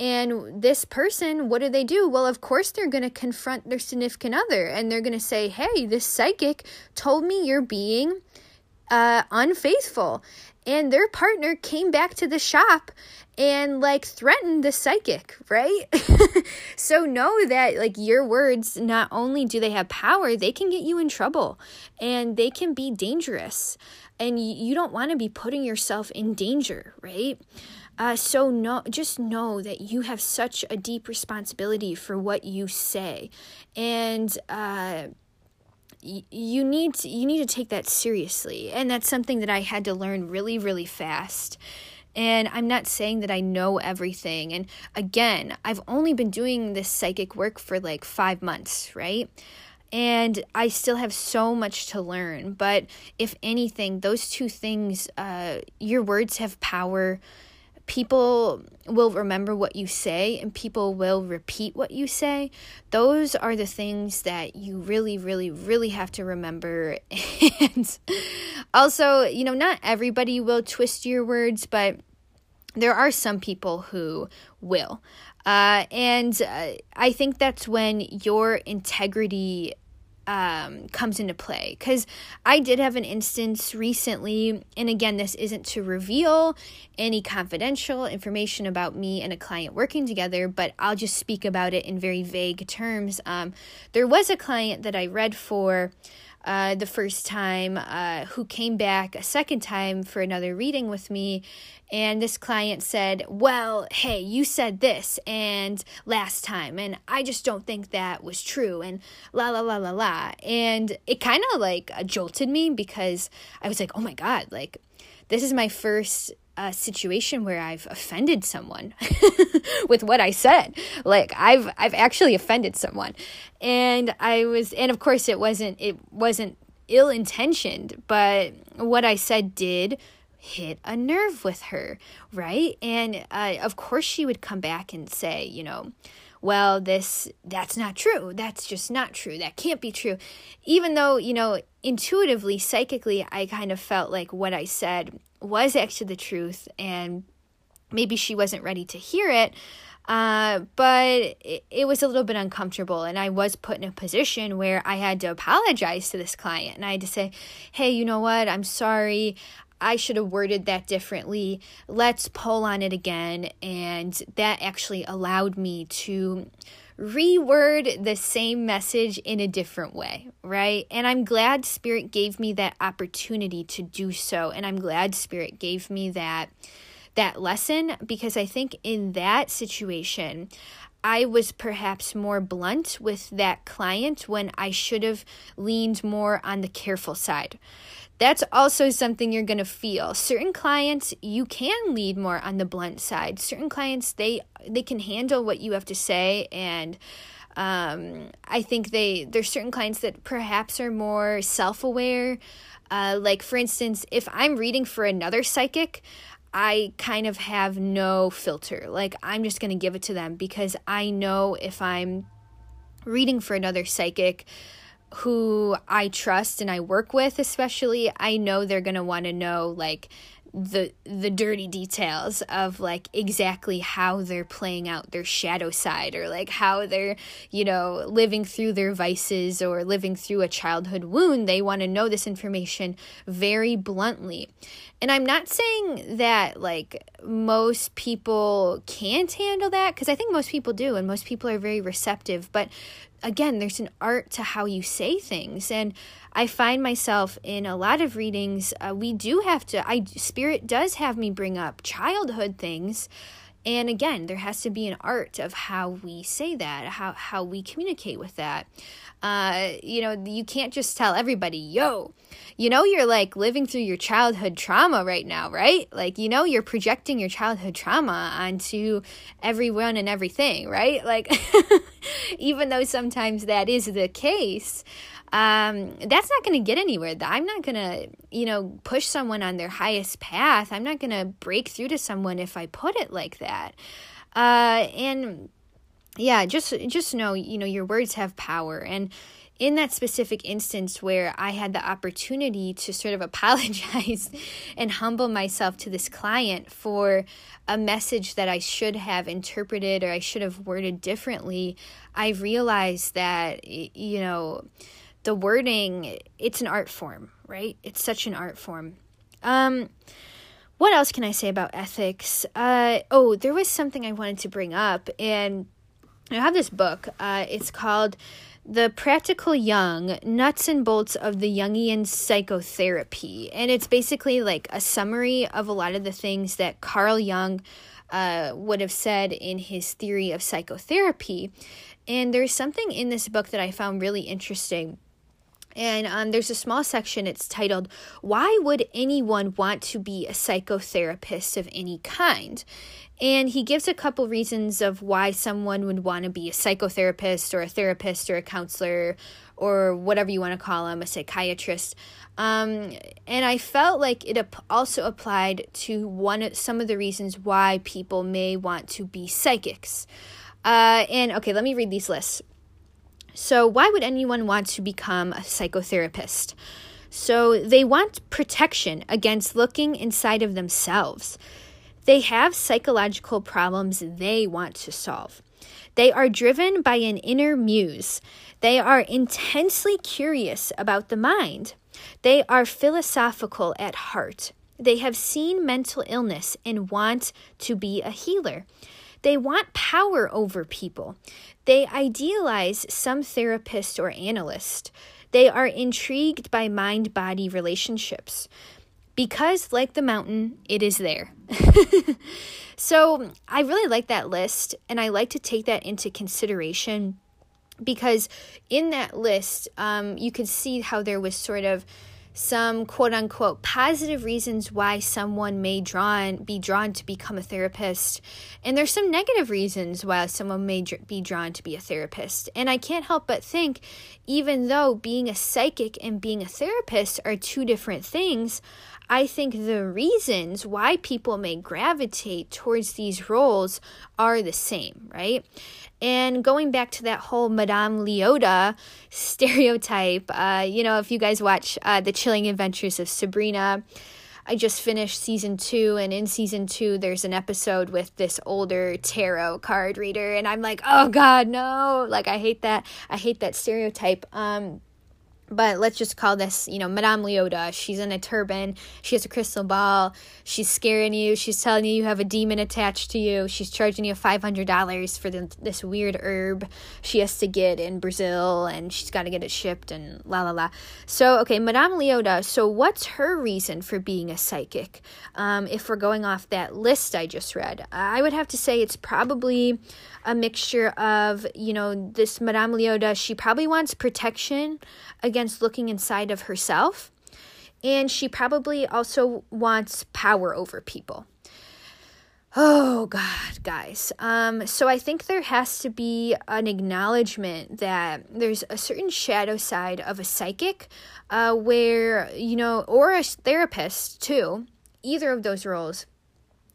and this person, what do they do? Well, of course, they're going to confront their significant other and they're going to say, Hey, this psychic told me you're being uh, unfaithful. And their partner came back to the shop and like threatened the psychic, right? so know that like your words not only do they have power, they can get you in trouble and they can be dangerous. And you don't want to be putting yourself in danger, right? Uh, so no, just know that you have such a deep responsibility for what you say, and uh, y- you need to, you need to take that seriously. And that's something that I had to learn really, really fast. And I'm not saying that I know everything. And again, I've only been doing this psychic work for like five months, right? and I still have so much to learn. But if anything, those two things, uh, your words have power people will remember what you say and people will repeat what you say. Those are the things that you really, really, really have to remember. and also, you know, not everybody will twist your words, but there are some people who will. Uh, and uh, I think that's when your integrity um, comes into play. Because I did have an instance recently, and again, this isn't to reveal any confidential information about me and a client working together, but I'll just speak about it in very vague terms. Um, there was a client that I read for. Uh, the first time, uh, who came back a second time for another reading with me, and this client said, Well, hey, you said this and last time, and I just don't think that was true, and la la la la la. And it kind of like jolted me because I was like, Oh my God, like, this is my first uh, situation where I've offended someone with what I said. Like I've I've actually offended someone, and I was, and of course it wasn't it wasn't ill intentioned, but what I said did hit a nerve with her, right? And uh, of course, she would come back and say, you know, well, this, that's not true. That's just not true. That can't be true. Even though, you know, intuitively, psychically, I kind of felt like what I said was actually the truth, and maybe she wasn't ready to hear it. Uh, but it, it was a little bit uncomfortable, and I was put in a position where I had to apologize to this client, and I had to say, "Hey, you know what? I'm sorry. I should have worded that differently. Let's pull on it again. And that actually allowed me to reword the same message in a different way, right? And I'm glad Spirit gave me that opportunity to do so. And I'm glad Spirit gave me that that lesson because I think in that situation I was perhaps more blunt with that client when I should have leaned more on the careful side that's also something you're going to feel certain clients you can lead more on the blunt side certain clients they they can handle what you have to say and um, i think they there's certain clients that perhaps are more self-aware uh, like for instance if i'm reading for another psychic I kind of have no filter. Like, I'm just to give it to them because I know if I'm reading for another psychic, who I trust and I work with, especially, I know they're to want to know like the the dirty details of like exactly how they're playing out their shadow side or like how they're you know living through their vices or living through a childhood wound. They want to know this information very bluntly. And i'm not saying that like most people can't handle that because i think most people do and most people are very receptive but again, there's an art to how you say things. And I find myself in a lot of readings, uh, we do have to, I, Spirit does have me bring up childhood things. And again, there has to be an art of how we say that, how, how we communicate with that. Uh, you know, you can't just tell everybody, yo, you know, you're like living through your childhood trauma right now, right? Like, you know, you're projecting your childhood trauma onto everyone and everything, right? Like, even though sometimes that is the case, um, that's not going to get anywhere. I'm not going to, you know, push someone on their highest path. I'm not going to break through to someone if I put it like that. Uh, and yeah, just just know, you know, your words have power and in that specific instance where I had the opportunity to sort of apologize and humble myself to this client for a message that I should have interpreted or I should have worded differently, I realized that, you know, the wording, it's an art form, right? It's such an art form. Um, what else can I say about ethics? Uh, oh, there was something I wanted to bring up, and I have this book. Uh, it's called The Practical Jung Nuts and Bolts of the Jungian Psychotherapy. And it's basically like a summary of a lot of the things that Carl Jung uh, would have said in his theory of psychotherapy. And there's something in this book that I found really interesting. And um, there's a small section, it's titled, Why Would Anyone Want to Be a Psychotherapist of Any Kind? And he gives a couple reasons of why someone would want to be a psychotherapist or a therapist or a counselor or whatever you want to call them, a psychiatrist. Um, and I felt like it also applied to one of some of the reasons why people may want to be psychics. Uh, and okay, let me read these lists. So, why would anyone want to become a psychotherapist? So, they want protection against looking inside of themselves. They have psychological problems they want to solve. They are driven by an inner muse. They are intensely curious about the mind. They are philosophical at heart. They have seen mental illness and want to be a healer. They want power over people. They idealize some therapist or analyst. They are intrigued by mind body relationships because, like the mountain, it is there. so, I really like that list, and I like to take that into consideration because in that list, um, you could see how there was sort of some quote unquote positive reasons why someone may drawn be drawn to become a therapist. And there's some negative reasons why someone may dr- be drawn to be a therapist. And i can't help but think even though being a psychic and being a therapist are two different things I think the reasons why people may gravitate towards these roles are the same, right? And going back to that whole Madame Leota stereotype, uh, you know, if you guys watch uh, The Chilling Adventures of Sabrina, I just finished season two, and in season two, there's an episode with this older tarot card reader, and I'm like, oh God, no! Like, I hate that. I hate that stereotype. Um, but let's just call this, you know, Madame Leota. She's in a turban. She has a crystal ball. She's scaring you. She's telling you you have a demon attached to you. She's charging you $500 for the, this weird herb she has to get in Brazil and she's got to get it shipped and la la la. So, okay, Madame Leota. So, what's her reason for being a psychic? Um, if we're going off that list I just read, I would have to say it's probably a mixture of, you know, this Madame Leota, she probably wants protection against looking inside of herself. And she probably also wants power over people. Oh God, guys. Um, so I think there has to be an acknowledgement that there's a certain shadow side of a psychic, uh, where you know, or a therapist too. Either of those roles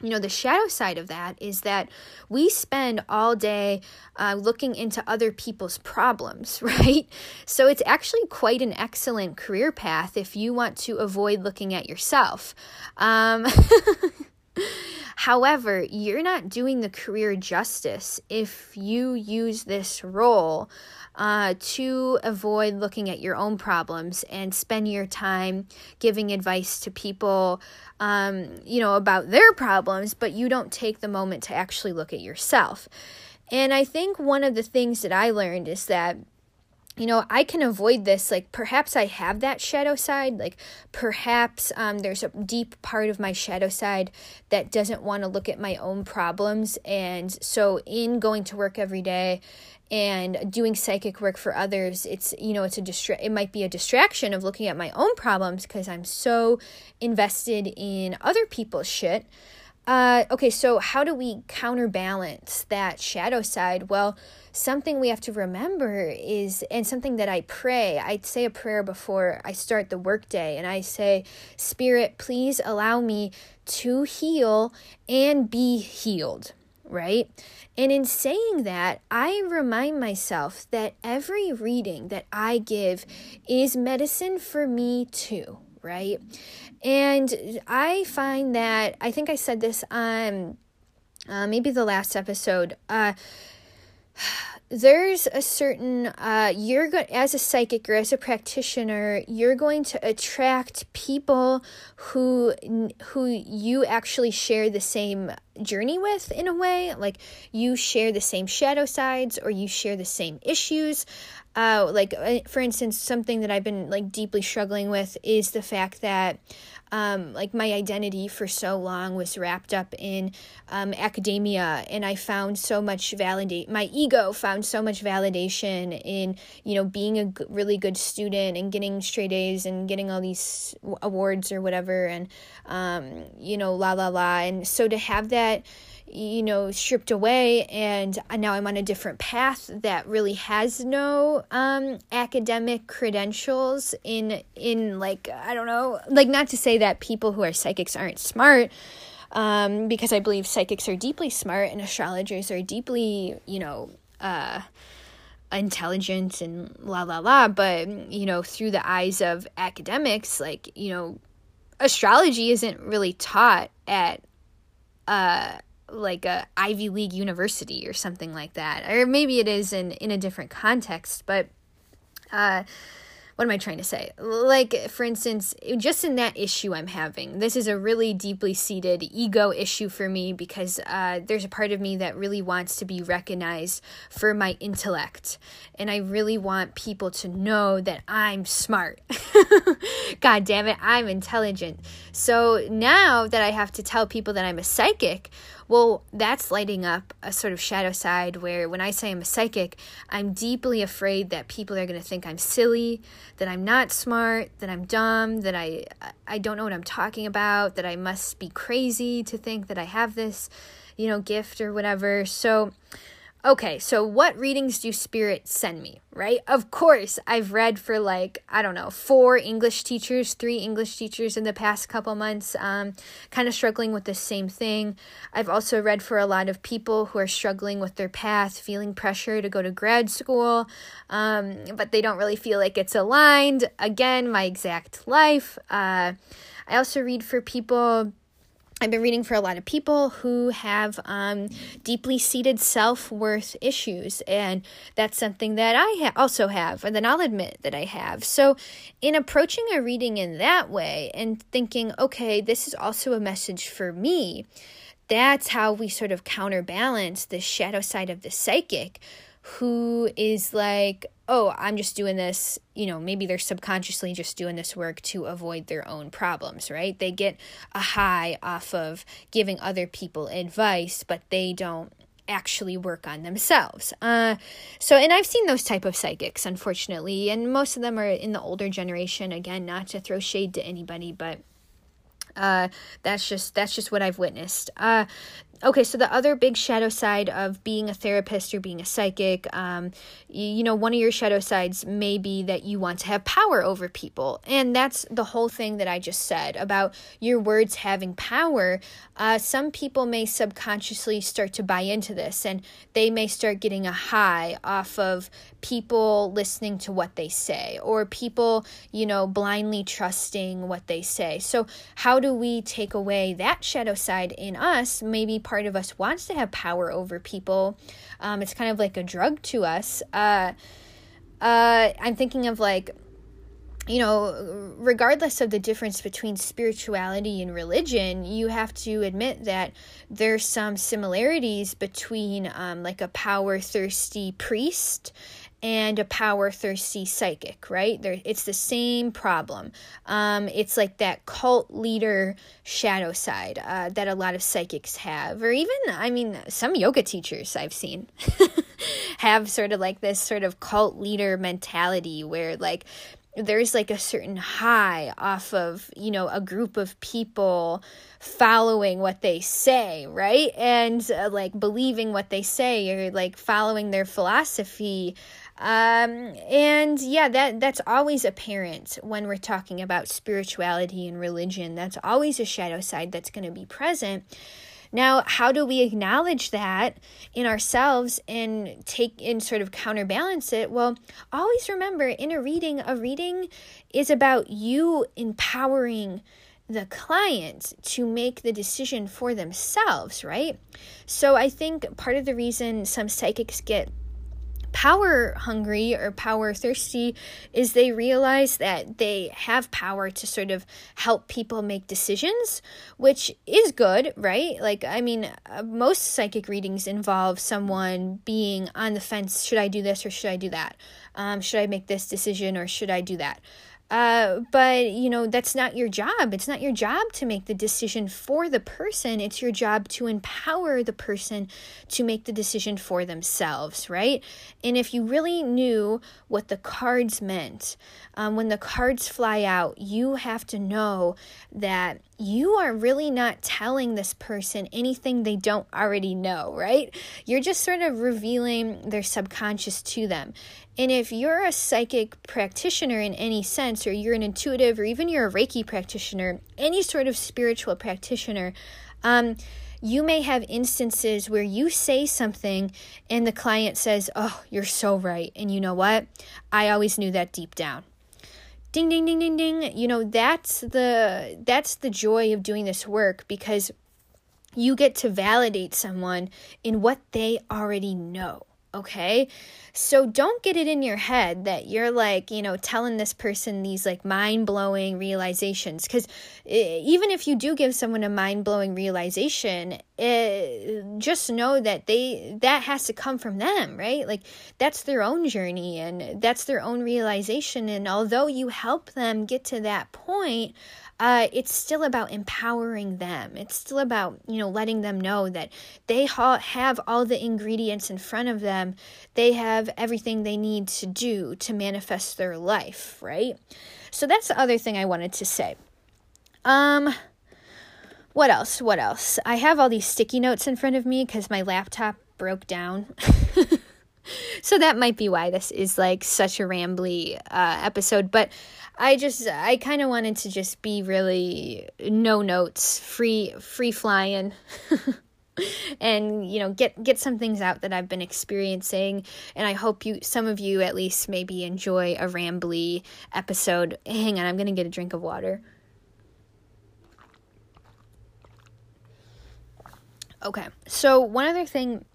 you know, the shadow side of that is that we spend all day uh, looking into other people's problems, right? So it's actually quite an excellent career path if you want to avoid looking at yourself. Um, However, you're not doing the career justice if you use this role uh, to avoid looking at your own problems and spend your time giving advice to people, um, you know, about their problems, but you don't take the moment to actually look at yourself. And I think one of the things that I learned is that you know, I can avoid this. Like, perhaps I have that shadow side. Like, perhaps um, there's a deep part of my shadow side that doesn't want to look at my own problems. And so, in going to work every day and doing psychic work for others, it's, you know, it's a distra- it might be a distraction of looking at my own problems because I'm so invested in other people's shit. Uh, okay, so how do we counterbalance that shadow side? Well, something we have to remember is, and something that I pray, I say a prayer before I start the workday, and I say, Spirit, please allow me to heal and be healed, right? And in saying that, I remind myself that every reading that I give is medicine for me too, right? And I find that, I think I said this on uh, maybe the last episode. Uh, there's a certain uh, you're going as a psychic or as a practitioner you're going to attract people who who you actually share the same journey with in a way like you share the same shadow sides or you share the same issues. Uh, like uh, for instance something that i've been like deeply struggling with is the fact that um, like my identity for so long was wrapped up in um, academia and i found so much validate my ego found so much validation in you know being a g- really good student and getting straight a's and getting all these awards or whatever and um, you know la la la. And so to have that you know, stripped away, and now I'm on a different path that really has no um, academic credentials in in like I don't know, like not to say that people who are psychics aren't smart, um, because I believe psychics are deeply smart and astrologers are deeply, you know, uh, intelligent and la la la. But you know, through the eyes of academics, like you know, astrology isn't really taught at uh like a Ivy League university or something like that. Or maybe it is in in a different context, but uh what am I trying to say? Like, for instance, just in that issue I'm having, this is a really deeply seated ego issue for me because uh, there's a part of me that really wants to be recognized for my intellect. And I really want people to know that I'm smart. God damn it, I'm intelligent. So now that I have to tell people that I'm a psychic, well, that's lighting up a sort of shadow side where when I say I'm a psychic, I'm deeply afraid that people are going to think I'm silly, that I'm not smart, that I'm dumb, that I I don't know what I'm talking about, that I must be crazy to think that I have this, you know, gift or whatever. So okay, so what readings do spirits send me, right? Of course, I've read for like, I don't know, four English teachers, three English teachers in the past couple months, um, kind of struggling with the same thing. I've also read for a lot of people who are struggling with their path, feeling pressure to go to grad school, um, but they don't really feel like it's aligned. Again, my exact life. Uh, I also read for people I've been reading for a lot of people who have um, deeply seated self worth issues, and that's something that I ha- also have, and then I'll admit that I have. So, in approaching a reading in that way and thinking, okay, this is also a message for me, that's how we sort of counterbalance the shadow side of the psychic who is like, oh, I'm just doing this, you know, maybe they're subconsciously just doing this work to avoid their own problems, right? They get a high off of giving other people advice, but they don't actually work on themselves. Uh, so, and I've seen those type of psychics, unfortunately, and most of them are in the older generation. Again, not to throw shade to anybody, but uh, that's just that's just what I've witnessed. Uh, okay, so the other big shadow side of being a therapist or being a psychic, um, you, you, know, one of your shadow sides may be that you want to have power over people. And that's the whole thing that I just said about your words having power. Uh, some people may subconsciously start to buy into this and they may start getting a high off of people listening to what they say or people, you know, blindly trusting what they say. So, how do we take away that shadow side in us? Maybe part of us wants to have power over people. Um, it's kind of like a drug to us. Uh, uh, I'm thinking of like, you know, regardless of the difference between spirituality and religion, you have to admit that there's some similarities between um, like a power thirsty priest and a power thirsty psychic, right? It's the same problem. Um, it's like that cult leader shadow side uh, that a lot of psychics have, or even, I mean, some yoga teachers I've seen have sort of like this sort of cult leader mentality where, like, there's like a certain high off of you know a group of people following what they say right and uh, like believing what they say or like following their philosophy um, and yeah that that's always apparent when we're talking about spirituality and religion that's always a shadow side that's going to be present now, how do we acknowledge that in ourselves and take and sort of counterbalance it? Well, always remember in a reading, a reading is about you empowering the client to make the decision for themselves, right? So I think part of the reason some psychics get power hungry or power thirsty is they realize that they have power to sort of help people make decisions, which is good, right? Like, I mean, uh, most psychic readings involve someone being on the fence should I do this or should I do that? Um, should I make this decision or should I do that? Uh, but you know that's not your job. It's not your job to make the decision for the person. It's your job to empower the person to make the decision for themselves right? And if you really knew what the cards meant um, when the cards fly out you have to know that you are really not telling this person anything they don't already know, right? You're just sort of revealing their subconscious to them. And if you're a psychic practitioner in any sense, or you're an intuitive, or even you're a Reiki practitioner, any sort of spiritual practitioner, um, you may have instances where you say something and the client says, Oh, you're so right. And you know what? I always knew that deep down ding ding ding ding ding. You know that's the that's the joy of doing this work because you get to validate someone in what they already know okay? So don't get it in your head that you're like you know telling this person these like mind-blowing realizations because eh, even if you do give someone a mind-blowing realization it, just know that they that has to come from them right like that's their own journey and that's their own realization and although you help them get to that point uh, it's still about empowering them. It's still about, you know, letting them know that they ha- have all the ingredients in front of them. They have everything they need to do to manifest their life, right? So that's the other thing I wanted to say. Um, what else? What else? I have all these sticky notes in front of me because my laptop broke down. so that might be why this is like such a rambly uh, episode. But I just I kind of wanted to just be really no notes, free free flying. and you know get get some things out that I've been experiencing and I hope you some of you at least maybe enjoy a rambly episode. Hang on, I'm to get a drink of water. Okay. So one other thing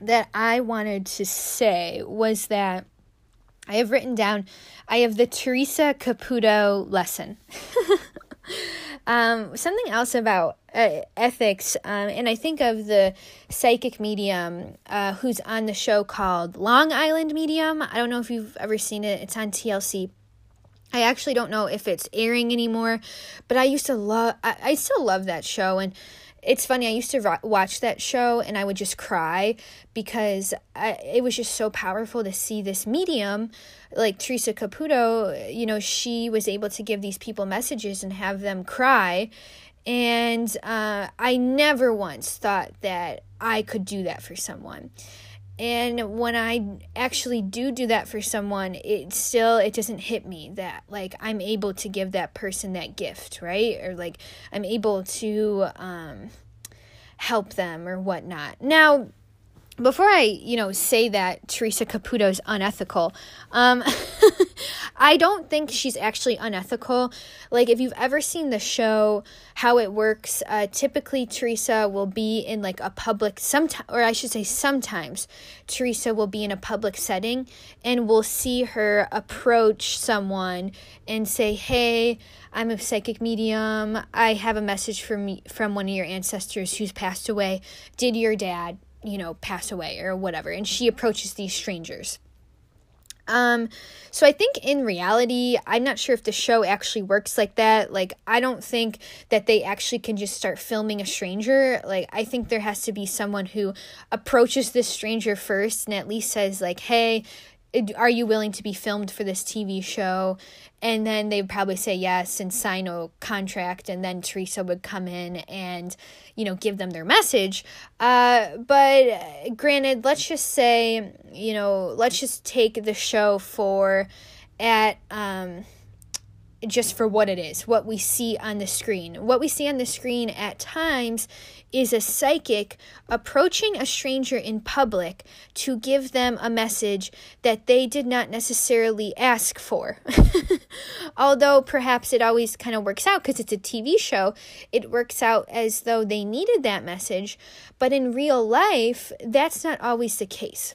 that I wanted to say was that I have written down, I have the Teresa Caputo lesson. um, something else about uh, ethics, um, and I think of the psychic medium uh, who's on the show called Long Island Medium. I don't know if you've ever seen it, it's on TLC. I actually don't know if it's airing anymore, but I used to love, I, I still love that show. And it's funny i used to watch that show and i would just cry because I, it was just so powerful to see this medium like teresa caputo you know she was able to give these people messages and have them cry. And uh, i never once thought that i could do that for someone and when i actually do do that for someone it still it doesn't hit me that like i'm able to give that person that gift right? Or like i'm able to um help them or whatnot. Now before I, you know, say that Teresa Caputo is unethical, um, I don't think she's actually unethical. Like, if you've ever seen the show, how it works, uh, typically Teresa will be in like a public, sometimes, or I should say, sometimes Teresa will be in a public setting and we'll see her approach someone and say, Hey, I'm a psychic medium. I have a message from from one of your ancestors who's passed away. Did your dad you know, pass away or whatever. And she approaches these strangers. Um, so I think in reality, I'm not sure if the show actually works like that. Like, I don't think that they actually can just start filming a stranger. Like, I think there has to be someone who approaches this stranger first and at least says, like, hey, are you willing to be filmed for this TV show? And then they'd probably say yes and sign a contract, and then Teresa would come in and, you know, give them their message. Uh, but granted, let's just say, you know, let's just take the show for at um just for what it is, what we see on the screen. What we see on the screen at times is a psychic approaching a stranger in public to give them a message that they did not necessarily ask for. Although perhaps it always kind of works out because it's a TV show, it works out as though they needed that message. But in real life, that's not always the case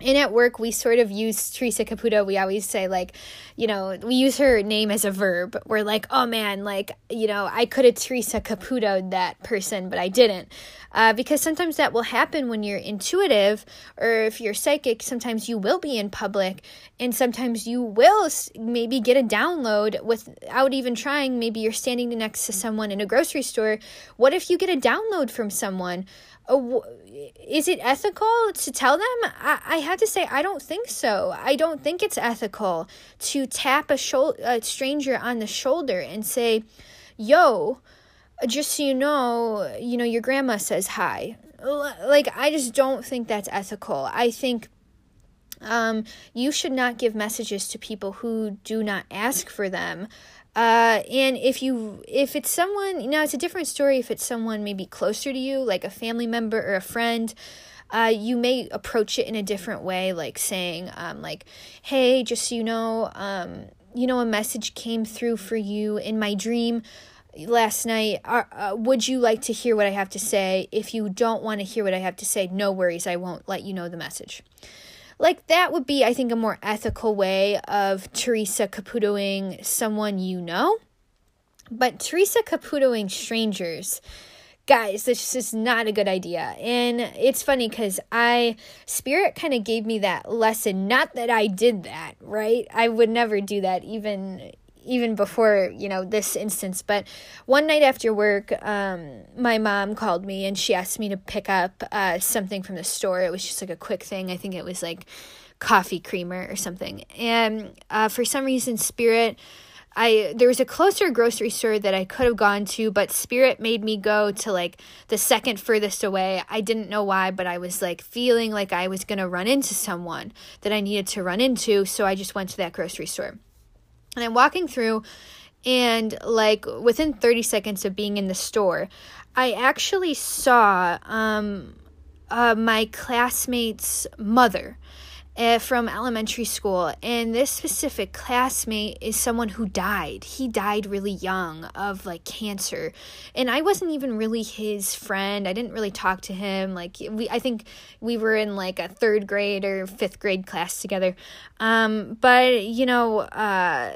and at work we sort of use teresa caputo. We always say like you know we use her name as a verb. We're like oh man like you know i could have teresa caputo that person but i didn't. Uh, because sometimes that will happen when you're intuitive or if you're psychic sometimes you will be in public and sometimes you will maybe get a download without even trying. Maybe you're standing next to someone in a grocery store. What if you get a download from someone is it ethical to tell them? I, I have to say, I don't think so. I don't think it's ethical to tap a, shol- a stranger on the shoulder and say, yo, just so you know, you know, your grandma says hi. Like, I just don't think that's ethical. I think um, you should not give messages to people who do not ask for them. Uh, and if you if it's someone you know it's a different story if it's someone maybe closer to you like a family member or a friend. Uh, you may approach it in a different way like saying um, like hey just so you know um, you know a message came through for you in my dream last night. Are, uh, would you like to hear what i have to say? If you don't want to hear what i have to say no worries i won't let you know the message like that would be, I think, a more ethical way of Teresa Caputoing someone you know. But Teresa Caputoing strangers, guys, this is not a good idea. And it's funny because I, Spirit kind of gave me that lesson. Not that I did that, right? I would never do that, even even before you know this instance but one night after work um, my mom called me and she asked me to pick up uh, something from the store it was just like a quick thing i think it was like coffee creamer or something and uh, for some reason spirit I there was a closer grocery store that I could have gone to, but Spirit made me go to like the second furthest away. I didn't know why, but I was like feeling like I was going to run into someone that I needed to run into, so I just went to that grocery store. And I'm walking through, and like within 30 seconds of being in the store, I actually saw um, uh, my classmate's mother. Uh, from elementary school, and this specific classmate is someone who died. He died really young of like cancer, and I wasn't even really his friend. I didn't really talk to him. Like we, I think we were in like a third grade or fifth grade class together. Um, but you know, uh,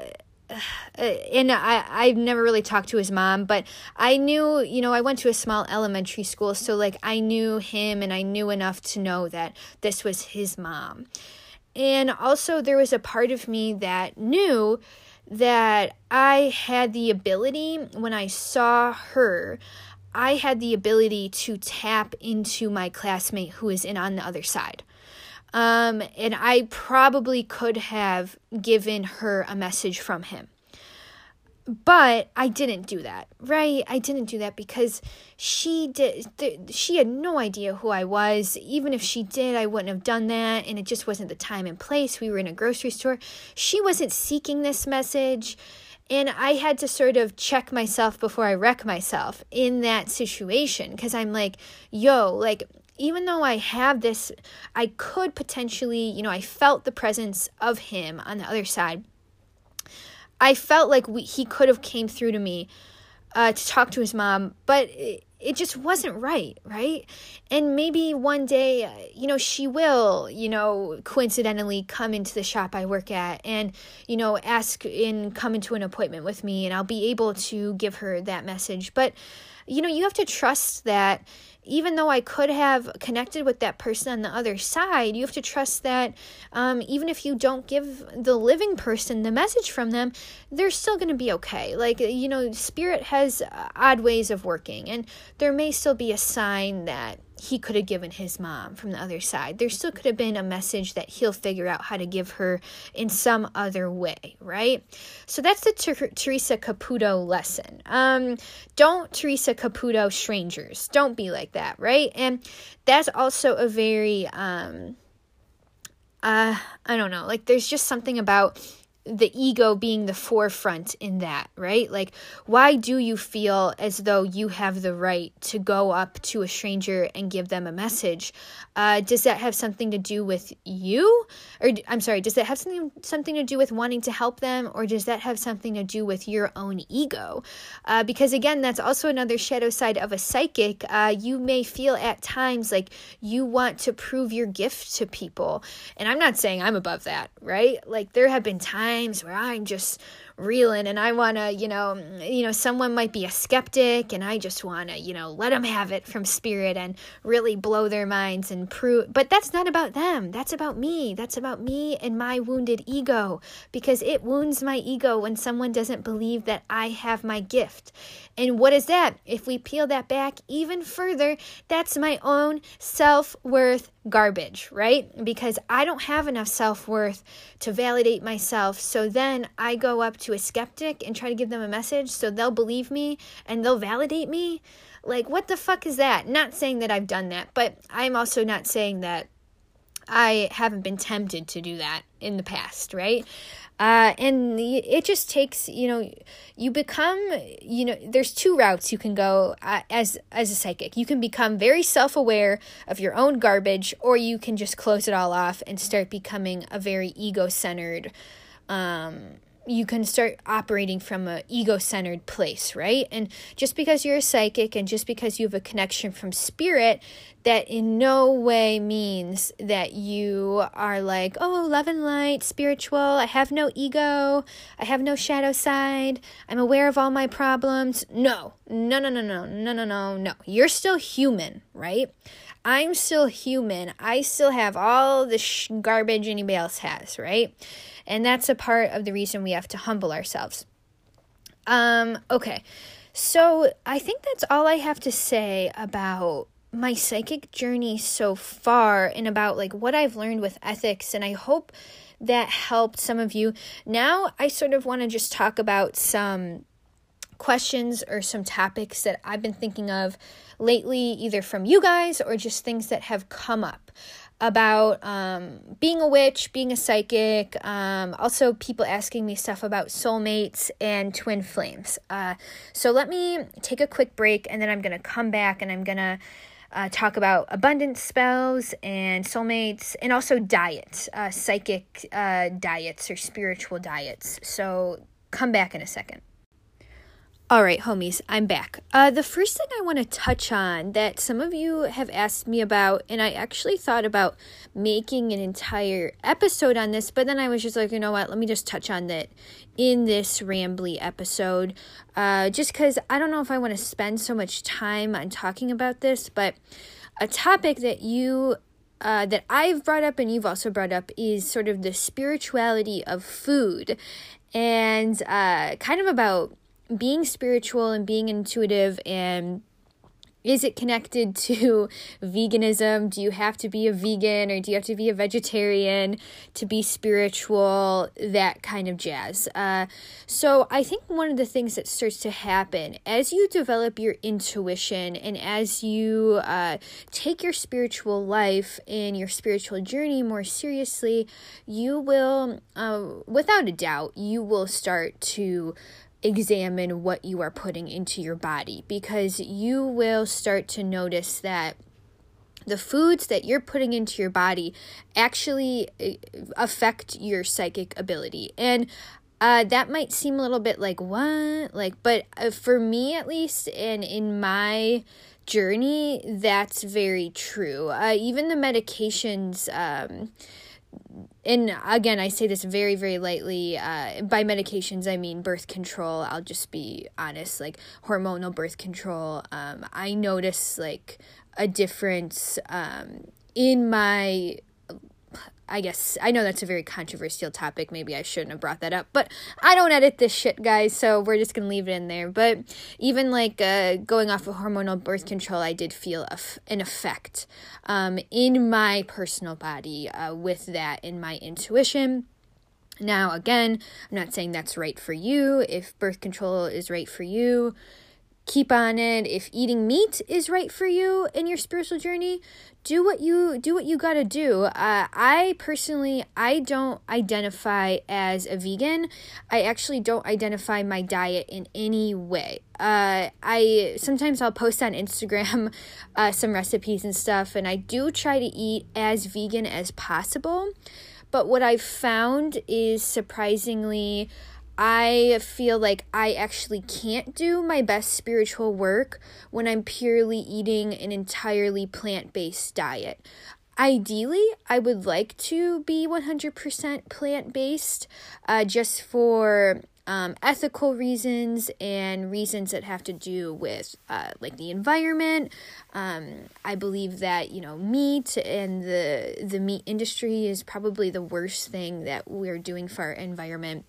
and I I've never really talked to his mom, but I knew, you know, I went to a small elementary school, so like I knew him and I knew enough to know that this was his mom. And also there was a part of me that knew that I had the ability when I saw her, I had the ability to tap into my classmate who is in on the other side. Um, and I probably could have given her a message from him. But I didn't do that, right? I didn't do that because she did. Th- she had no idea who I was. Even if she did, I wouldn't have done that. And it just wasn't the time and place. We were in a grocery store. She wasn't seeking this message. And I had to sort of check myself before I wreck myself in that situation because I'm like, yo, like, even though I have this, I could potentially, you know, I felt the presence of him on the other side. I felt like we, he could have came through to me uh, to talk to his mom, but it, it just wasn't right, right? And maybe one day, you know, she will, you know, coincidentally come into the shop I work at and, you know, ask and come into an appointment with me, and I'll be able to give her that message. But, you know, you have to trust that even though I could have connected with that person on the other side, you have to trust that um, even if you don't give the living person the message from them, they're still going to be okay. Like, you know, spirit has odd ways of working, and there may still be a sign that he could have given his mom from the other side. There still could have been a message that he'll figure out how to give her in some other way, right? So that's the Ter- Teresa Caputo lesson. Um, don't Teresa Caputo strangers. Don't be like that, right? And that's also a very, um, uh, I don't know, like there's just something about the ego being the forefront in that, right? Like, why do you feel as though you have the right to go up to a stranger and give them a message? Uh, does that have something to do with you? Or, I'm sorry, does that have something, something to do with wanting to help them? Or does that have something to do with your own ego? Uh, because, again, that's also another shadow side of a psychic. Uh, you may feel at times like you want to prove your gift to people. And I'm not saying I'm above that, right? Like, there have been times where I'm just reeling and I want to, you know, you know, someone might be a skeptic and I just want to, you know, let them have it from spirit and really blow their minds and prove but that's not about them. That's about me. That's about me and my wounded ego because it wounds my ego when someone doesn't believe that I have my gift. And what is that? If we peel that back even further, that's my own self-worth garbage, right? Because I don't have enough self-worth to validate myself. So then I go up to a skeptic and try to give them a message so they'll believe me and they'll validate me. Like, what the fuck is that? Not saying that I've done that, but I'm also not saying that I haven't been tempted to do that in the past, right? Uh, and it just takes, you know, you become, you know, there's two routes you can go uh, as as a psychic. You can become very self-aware of your own garbage, or you can just close it all off and start becoming a very ego-centered um, you can start operating from a ego-centered place right? And just because you're a psychic and just because you have a connection from spirit that in no way means that you are like oh love and light spiritual i have no ego i have no shadow side i'm aware of all my problems. No no no no no no no no no. You're still human right? I'm still human. I still have all the sh- garbage anybody else has right and that's a part of the reason we have to humble ourselves. Um, okay. So I think that's all I have to say about my psychic journey so far and about like what I've learned with ethics and I hope that helped some of you. Now I sort of want to just talk about some questions or some topics that I've been thinking of lately, either from you guys or just things that have come up about um, being a witch, being a psychic, um, also people asking me stuff about soulmates and twin flames. Uh, so let me take a quick break and then I'm going to come back and I'm going to uh, talk about abundance spells and soulmates and also diets, uh, psychic uh, diets or spiritual diets. So come back in a second. All right, homies, I'm back. Uh, the first thing I want to touch on that some of you have asked me about, and I actually thought about making an entire episode on this, but then I was just like, you know what, let me just touch on that in this rambly episode. Uh, just because I don't know if I want to spend so much time on talking about this, but a topic that you uh, that I've brought up and you've also brought up is sort of the spirituality of food and uh, kind of about being spiritual and being intuitive and is it connected to veganism? Do you have to be a vegan or do you have to be a vegetarian to be spiritual? That kind of jazz. Uh, so, I think one of the things that starts to happen as you develop your intuition and as you uh, take your spiritual life and your spiritual journey more seriously, you will, uh, without a doubt, you will start to examine what you are putting into your body because you will start to notice that the foods that you're putting into your body actually eh, affect your psychic ability. And uh, that might seem a little bit like what? Like, but uh, for me at least, and in my journey, that's very true. Uh, even the medications, um, and again, I say this very, very lightly. Uh, by medications, I mean birth control. I'll just be honest, like hormonal birth control. Um, I notice like a difference um, in my I guess I know that's a very controversial topic. Maybe I shouldn't have brought that up, but I don't edit this shit, guys, so we're just gonna leave it in there. But even like uh, going off of hormonal birth control, I did feel an effect um, in my personal body uh, with that in my intuition. Now, again, I'm not saying that's right for you. If birth control is right for you, keep on it. If eating meat is right for you in your spiritual journey, do what you do what you got to do. Uh, I personally I don't identify as a vegan. I actually don't identify my diet in any way. Uh, I sometimes I'll post on Instagram uh, some recipes and stuff, and I do try to eat as vegan as possible. But what I've found is surprisingly I feel like I actually can't do my best spiritual work when I'm purely eating an entirely plant based diet. Ideally, I would like to be 100% plant based uh, just for um, ethical reasons and reasons that have to do with uh, like the environment. Um, I believe that you know meat and the the meat industry is probably the worst thing that we're doing for our environment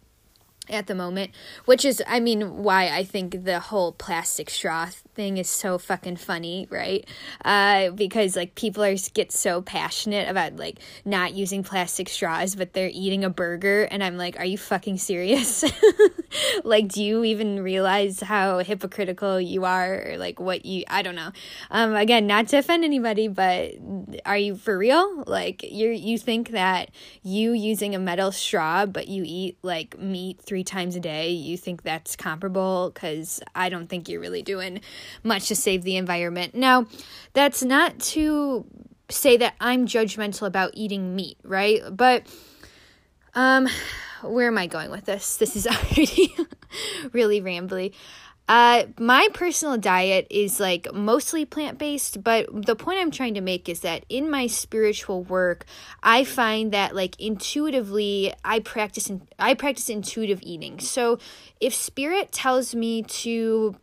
at the moment, which is, I mean, why I think the whole plastic straw thing is so fucking funny, right? Uh, because like people are get so passionate about like not using plastic straws, but they're eating a burger, and I'm like, are you fucking serious? like, do you even realize how hypocritical you are, or like what you? I don't know. Um, again, not to offend anybody, but are you for real? Like, you you think that you using a metal straw, but you eat like meat three times a day, you think that's comparable? Because I don't think you're really doing much to save the environment. Now, that's not to say that I'm judgmental about eating meat, right? But um where am I going with this? This is already really rambly. Uh, my personal diet is like mostly plant based, but the point I'm trying to make is that in my spiritual work, I find that like intuitively, I practice in, I practice intuitive eating. So if spirit tells me to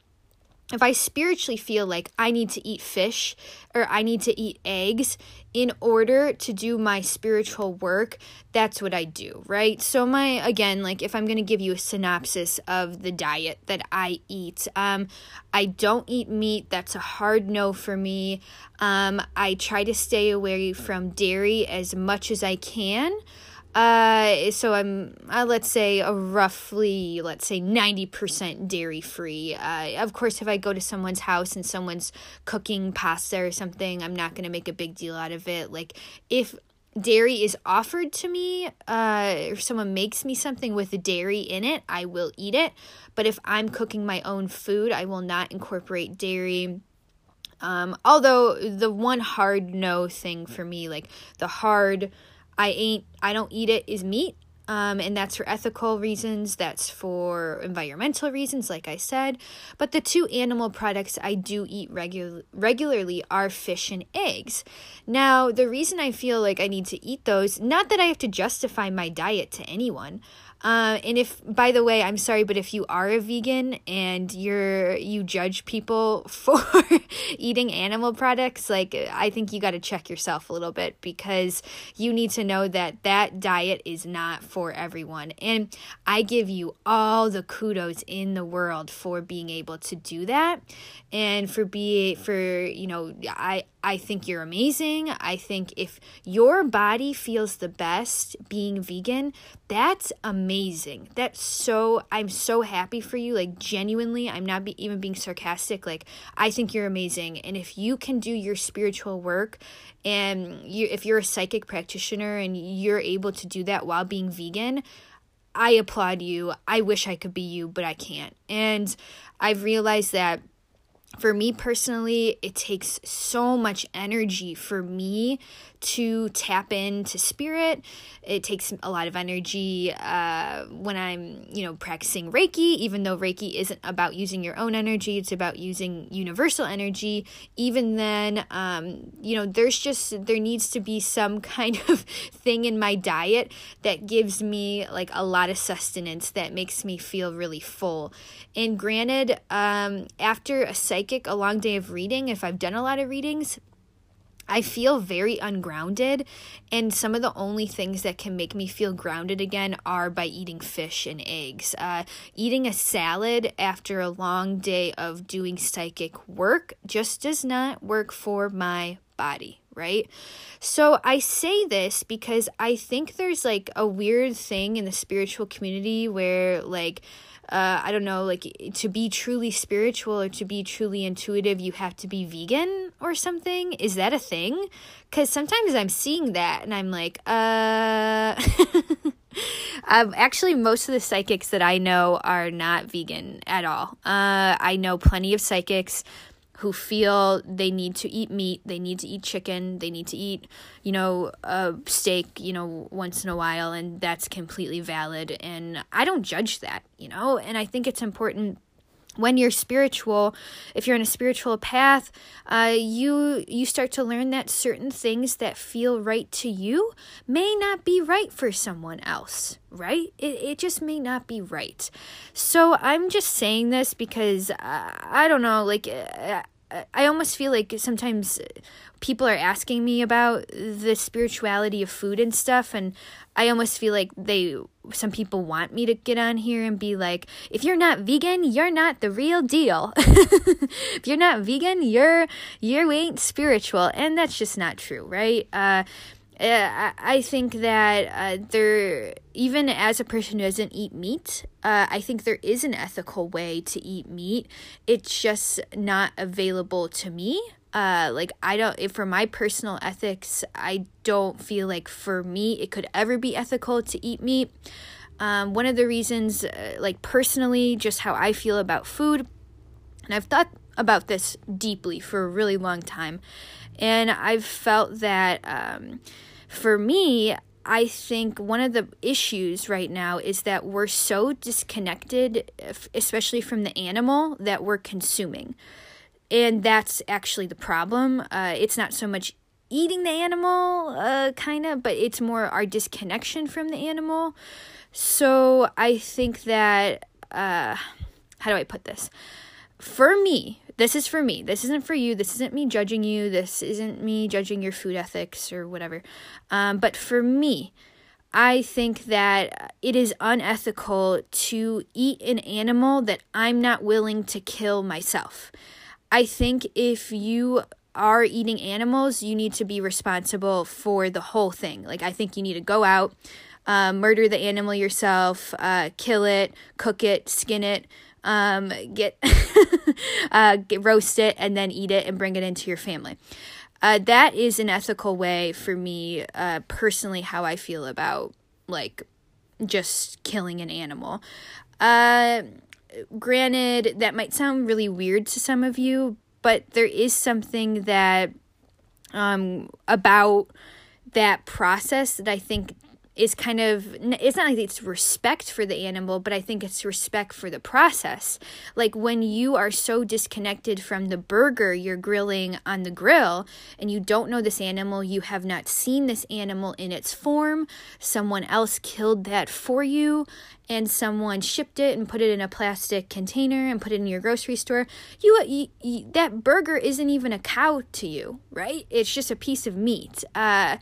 if I spiritually feel like I need to eat fish or I need to eat eggs in order to do my spiritual work, that's what I do, right? So my again, like if I'm going to give you a synopsis of the diet that I eat, um I don't eat meat. That's a hard no for me. Um I try to stay away from dairy as much as I can. Uh, so I'm, uh, let's say, a roughly, let's say, 90% dairy free. Uh, of course, if I go to someone's house and someone's cooking pasta or something, I'm not going to make a big deal out of it. Like, if dairy is offered to me, uh, or someone makes me something with dairy in it, I will eat it. But if I'm cooking my own food, I will not incorporate dairy. Um, although the one hard no thing for me, like the hard I ain't I don't eat it is meat. Um, and that's for ethical reasons, that's for environmental reasons, like I said. But the two animal products I do eat regu- regularly are fish and eggs. Now, the reason I feel like I need to eat those, not that I have to justify my diet to anyone, uh, and if, by the way, I'm sorry, but if you are a vegan and you're you judge people for eating animal products, like I think you got to check yourself a little bit because you need to know that that diet is not for everyone. And I give you all the kudos in the world for being able to do that, and for be for you know I I think you're amazing. I think if your body feels the best being vegan, that's amazing. That's so, I'm so happy for you. Like, genuinely, I'm not be, even being sarcastic. Like, I think you're amazing. And if you can do your spiritual work and you, if you're a psychic practitioner and you're able to do that while being vegan, I applaud you. I wish I could be you, but I can't. And I've realized that for me personally, it takes so much energy for me to tap into spirit. It takes a lot of energy uh, when I'm, you know, practicing Reiki, even though Reiki isn't about using your own energy, it's about using universal energy. Even then, um, you know, there's just, there needs to be some kind of thing in my diet that gives me like a lot of sustenance that makes me feel really full. And granted, um, after a psychic, a long day of reading, if I've done a lot of readings, I feel very ungrounded, and some of the only things that can make me feel grounded again are by eating fish and eggs. Uh, eating a salad after a long day of doing psychic work just does not work for my body, right? So I say this because I think there's like a weird thing in the spiritual community where, like, uh, I don't know, like to be truly spiritual or to be truly intuitive, you have to be vegan or something. Is that a thing? Because sometimes I'm seeing that and I'm like, uh. um, actually, most of the psychics that I know are not vegan at all. Uh, I know plenty of psychics who feel they need to eat meat, they need to eat chicken, they need to eat, you know, a steak, you know, once in a while, and that's completely valid. And I don't judge that, you know, and I think it's important when you're spiritual if you're in a spiritual path uh, you you start to learn that certain things that feel right to you may not be right for someone else right it, it just may not be right so i'm just saying this because uh, i don't know like uh, I almost feel like sometimes people are asking me about the spirituality of food and stuff and I almost feel like they some people want me to get on here and be like if you're not vegan you're not the real deal. If you're not vegan you're you ain't spiritual and that's just not true right? Uh uh, I think that uh, there, even as a person who doesn't eat meat, uh, I think there is an ethical way to eat meat. It's just not available to me. Uh, like I don't, if for my personal ethics, I don't feel like for me it could ever be ethical to eat meat. Um, one of the reasons, uh, like personally, just how I feel about food, and I've thought about this deeply for a really long time, and I've felt that. Um, for me, I think one of the issues right now is that we're so disconnected, especially from the animal that we're consuming. And that's actually the problem. Uh, it's not so much eating the animal, uh, kind of, but it's more our disconnection from the animal. So I think that, uh, how do I put this? For me, this is for me. This isn't for you. This isn't me judging you. This isn't me judging your food ethics or whatever. Um, but for me, I think that it is unethical to eat an animal that I'm not willing to kill myself. I think if you are eating animals, you need to be responsible for the whole thing. Like, I think you need to go out, uh, murder the animal yourself, uh, kill it, cook it, skin it, um, get, uh, get roast it and then eat it and bring it into your family. Uh, that is an ethical way for me, uh, personally, how I feel about like just killing an animal. Uh, granted, that might sound really weird to some of you, but there is something that um, about that process that I think is kind of it's not like it's respect for the animal but i think it's respect for the process. Like when you are so disconnected from the burger you're grilling on the grill and you don't know this animal you have not seen this animal in its form someone else killed that for you and someone shipped it and put it in a plastic container and put it in your grocery store, you, you, you that burger isn't even a cow to you, right? It's just a piece of meat. Uh,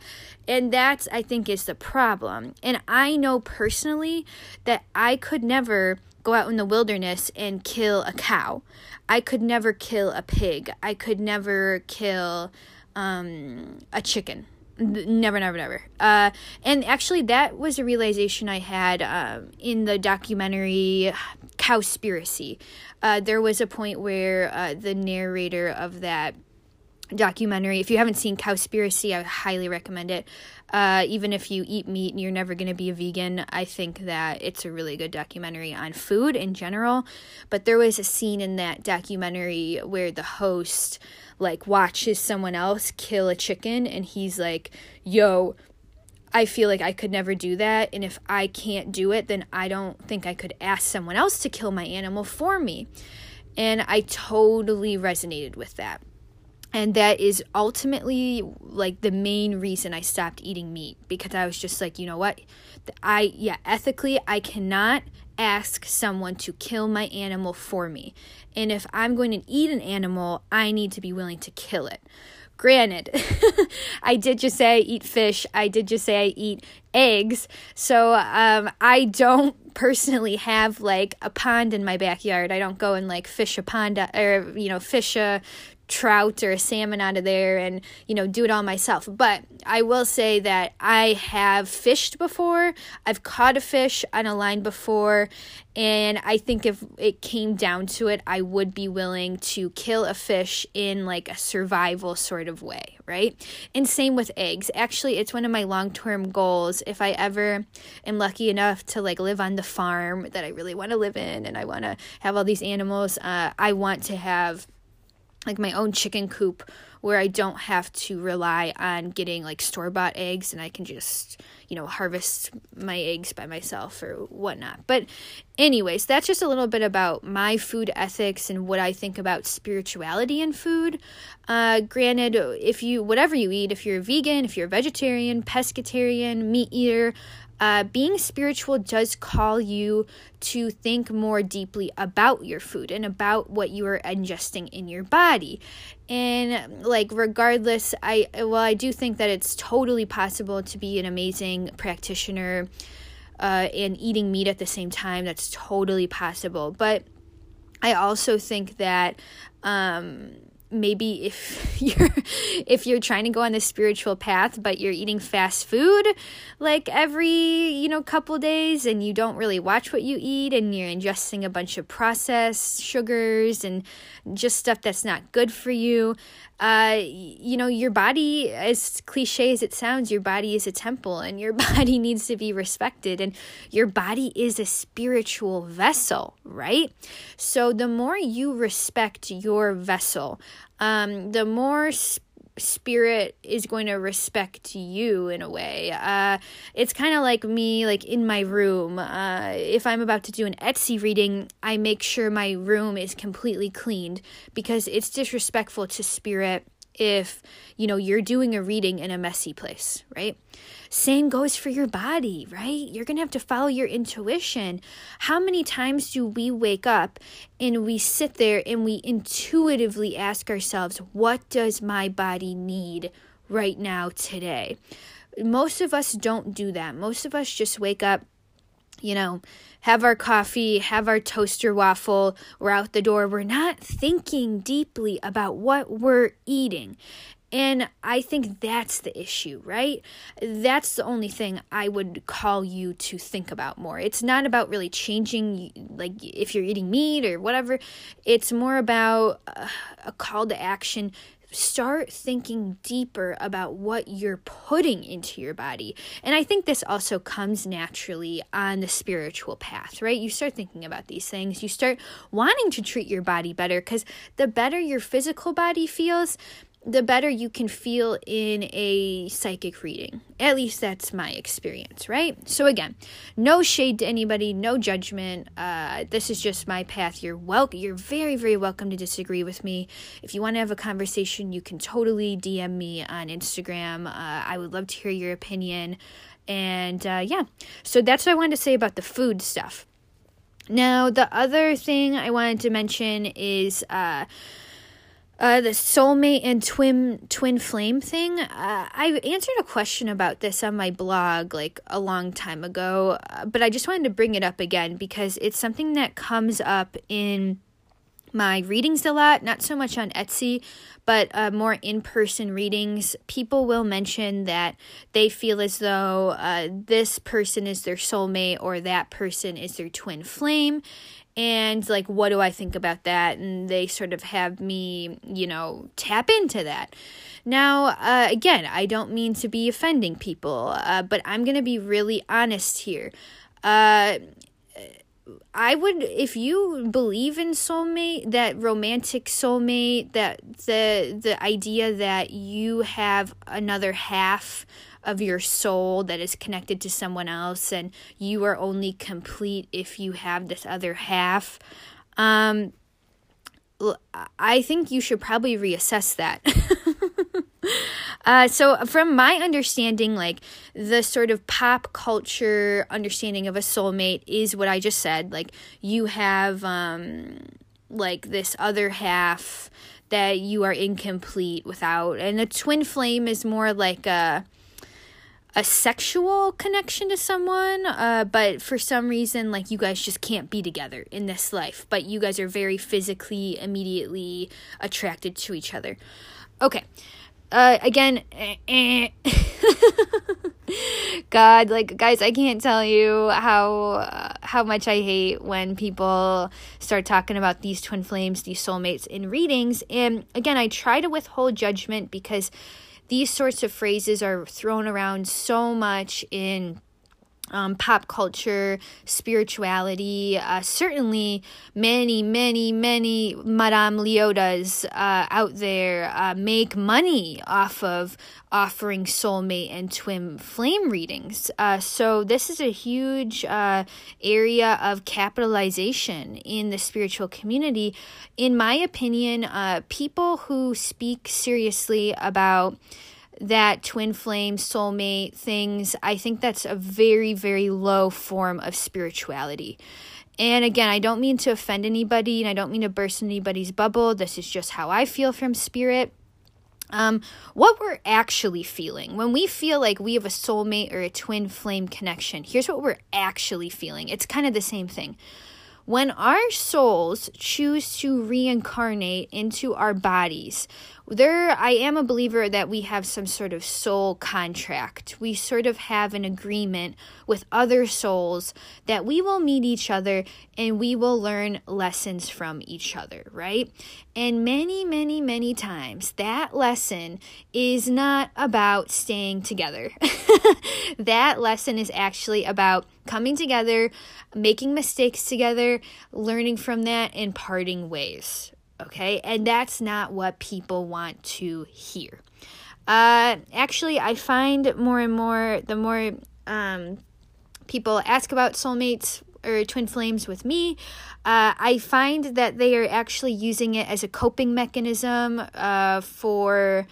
and that's I think is the problem. And I know personally that I could never go out in the wilderness and kill a cow. I could never kill a pig. I could never kill um, a chicken never never never uh and actually that was a realization i had um in the documentary cowspiracy uh there was a point where uh the narrator of that documentary. If you haven't seen Cowspiracy, I highly recommend it. Uh, even if you eat meat and you're never going to be a vegan, I think that it's a really good documentary on food in general. But there was a scene in that documentary where the host like watches someone else kill a chicken and he's like, "Yo, I feel like I could never do that. And if I can't do it, then I don't think I could ask someone else to kill my animal for me. And I totally resonated with that and that is ultimately like the main reason I stopped eating meat because I was just like, you know what? I yeah, ethically I cannot ask someone to kill my animal for me. And if I'm going to eat an animal, I need to be willing to kill it. Granted, I did just say I eat fish. I did just say I eat eggs. So um, I don't personally have like a pond in my backyard. I don't go and like fish a pond or, you know, fish a trout or salmon out of there and you know do it all myself. But i will say that i have fished before. I've caught a fish on a line before and i think if it came down to it i would be willing to kill a fish in like a survival sort of way right? And same with eggs. Actually it's one of my long-term goals. If i ever am lucky enough to like live on the farm that i really want to live in and i want to have all these animals uh, i want to have like my own chicken coop where I don't have to rely on getting like store bought eggs and I can just, you know, harvest my eggs by myself or whatnot. But, anyways, that's just a little bit about my food ethics and what I think about spirituality in food. Uh, granted, if you, whatever you eat, if you're a vegan, if you're a vegetarian, pescatarian, meat eater, uh, being spiritual does call you to think more deeply about your food and about what you are ingesting in your body. And like regardless, I well I do think that it's totally possible to be an amazing practitioner uh, and eating meat at the same time. That's totally possible. But I also think that um, maybe if you're if you're trying to go on the spiritual path but you're eating fast food like every you know couple days and you don't really watch what you eat and you're ingesting a bunch of processed sugars and just stuff that's not good for you uh, you know, your body, as cliche as it sounds, your body is a temple and your body needs to be respected. And your body is a spiritual vessel, right? So the more you respect your vessel, um, the more spirit is going to respect you in a way. Uh, it's kind of like me, like in my room. Uh, if I'm about to do an Etsy reading, I make sure my room is completely cleaned because it's disrespectful to spirit if you know you're doing a reading in a messy place right same goes for your body right you're going to have to follow your intuition how many times do we wake up and we sit there and we intuitively ask ourselves what does my body need right now today most of us don't do that most of us just wake up you know, have our coffee, have our toaster waffle, we're out the door. We're not thinking deeply about what we're eating. And I think that's the issue, right? That's the only thing I would call you to think about more. It's not about really changing, like if you're eating meat or whatever. It's more about uh, a call to action start thinking deeper about what you're putting into your body. And I think this also comes naturally on the spiritual path, right? You start thinking about these things, you start wanting to treat your body better because the better your physical body feels, the better you can feel in a psychic reading. At least that's my experience, right? So again, no shade to anybody, no judgment. Uh, this is just my path. You're welcome. You're very, very welcome to disagree with me. If you want to have a conversation, you can totally DM me on Instagram. Uh, I would love to hear your opinion. And uh, yeah, so that's what I wanted to say about the food stuff. Now, the other thing I wanted to mention is uh, uh, the soulmate and twin twin flame thing. Uh, I answered a question about this on my blog like a long time ago, uh, but I just wanted to bring it up again because it's something that comes up in my readings a lot, not so much on Etsy, but uh, more in person readings. People will mention that they feel as though uh, this person is their soulmate or that person is their twin flame and like what do i think about that? And they sort of have me you know tap into that. Now uh, again i don't mean to be offending people uh, but i'm gonna be really honest here. Uh, I would if you believe in soulmate, that romantic soulmate, that the the idea that you have another half of your soul that is connected to someone else and you are only complete if you have this other half. Um I think you should probably reassess that. uh, so, from my understanding, like the sort of pop culture understanding of a soulmate is what I just said. Like, you have um, like this other half that you are incomplete without, and a twin flame is more like a a sexual connection to someone, uh, but for some reason, like you guys just can't be together in this life, but you guys are very physically, immediately attracted to each other. Okay. Uh, again, eh, eh. God, like guys, I can't tell you how uh, how much I hate when people start talking about these twin flames, these soulmates in readings. And again, I try to withhold judgment because these sorts of phrases are thrown around so much in um, pop culture, spirituality. Uh, certainly, many, many, many Madame Leotas uh, out there uh, make money off of offering soulmate and twin flame readings. Uh, so, this is a huge uh, area of capitalization in the spiritual community. In my opinion, uh, people who speak seriously about that twin flame, soulmate things, I think that's a very, very low form of spirituality. And again, I don't mean to offend anybody and I don't mean to burst anybody's bubble. This is just how I feel from spirit. Um, what we're actually feeling when we feel like we have a soulmate or a twin flame connection, here's what we're actually feeling. It's kind of the same thing. When our souls choose to reincarnate into our bodies, there I am a believer that we have some sort of soul contract. We sort of have an agreement with other souls that we will meet each other and we will learn lessons from each other, right? And many, many, many times that lesson is not about staying together. that lesson is actually about coming together, making mistakes together, learning from that, and parting ways okay? And that's not what people want to hear. Uh, actually, I find more and more, the more um, people ask about soulmates or twin flames with me, uh, I find that they are actually using it as a coping mechanism uh, for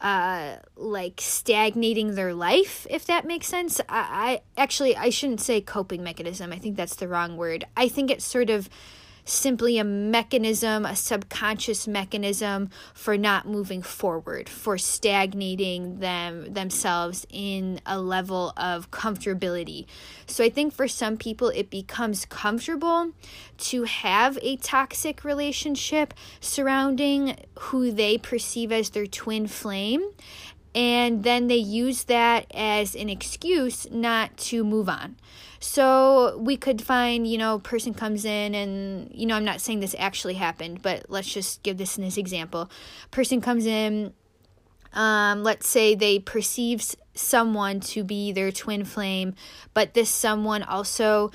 uh like stagnating their life if that makes sense I, I actually i shouldn't say coping mechanism i think that's the wrong word i think it's sort of simply a mechanism, a subconscious mechanism for not moving forward, for stagnating them themselves in a level of comfortability. So I think for some people it becomes comfortable to have a toxic relationship surrounding who they perceive as their twin flame and then they use that as an excuse not to move on. So we could find, you know, person comes in and, you know, I'm not saying this actually happened, but let's just give this as example. Person comes in, um, let's say they perceives someone to be their twin flame, but this someone also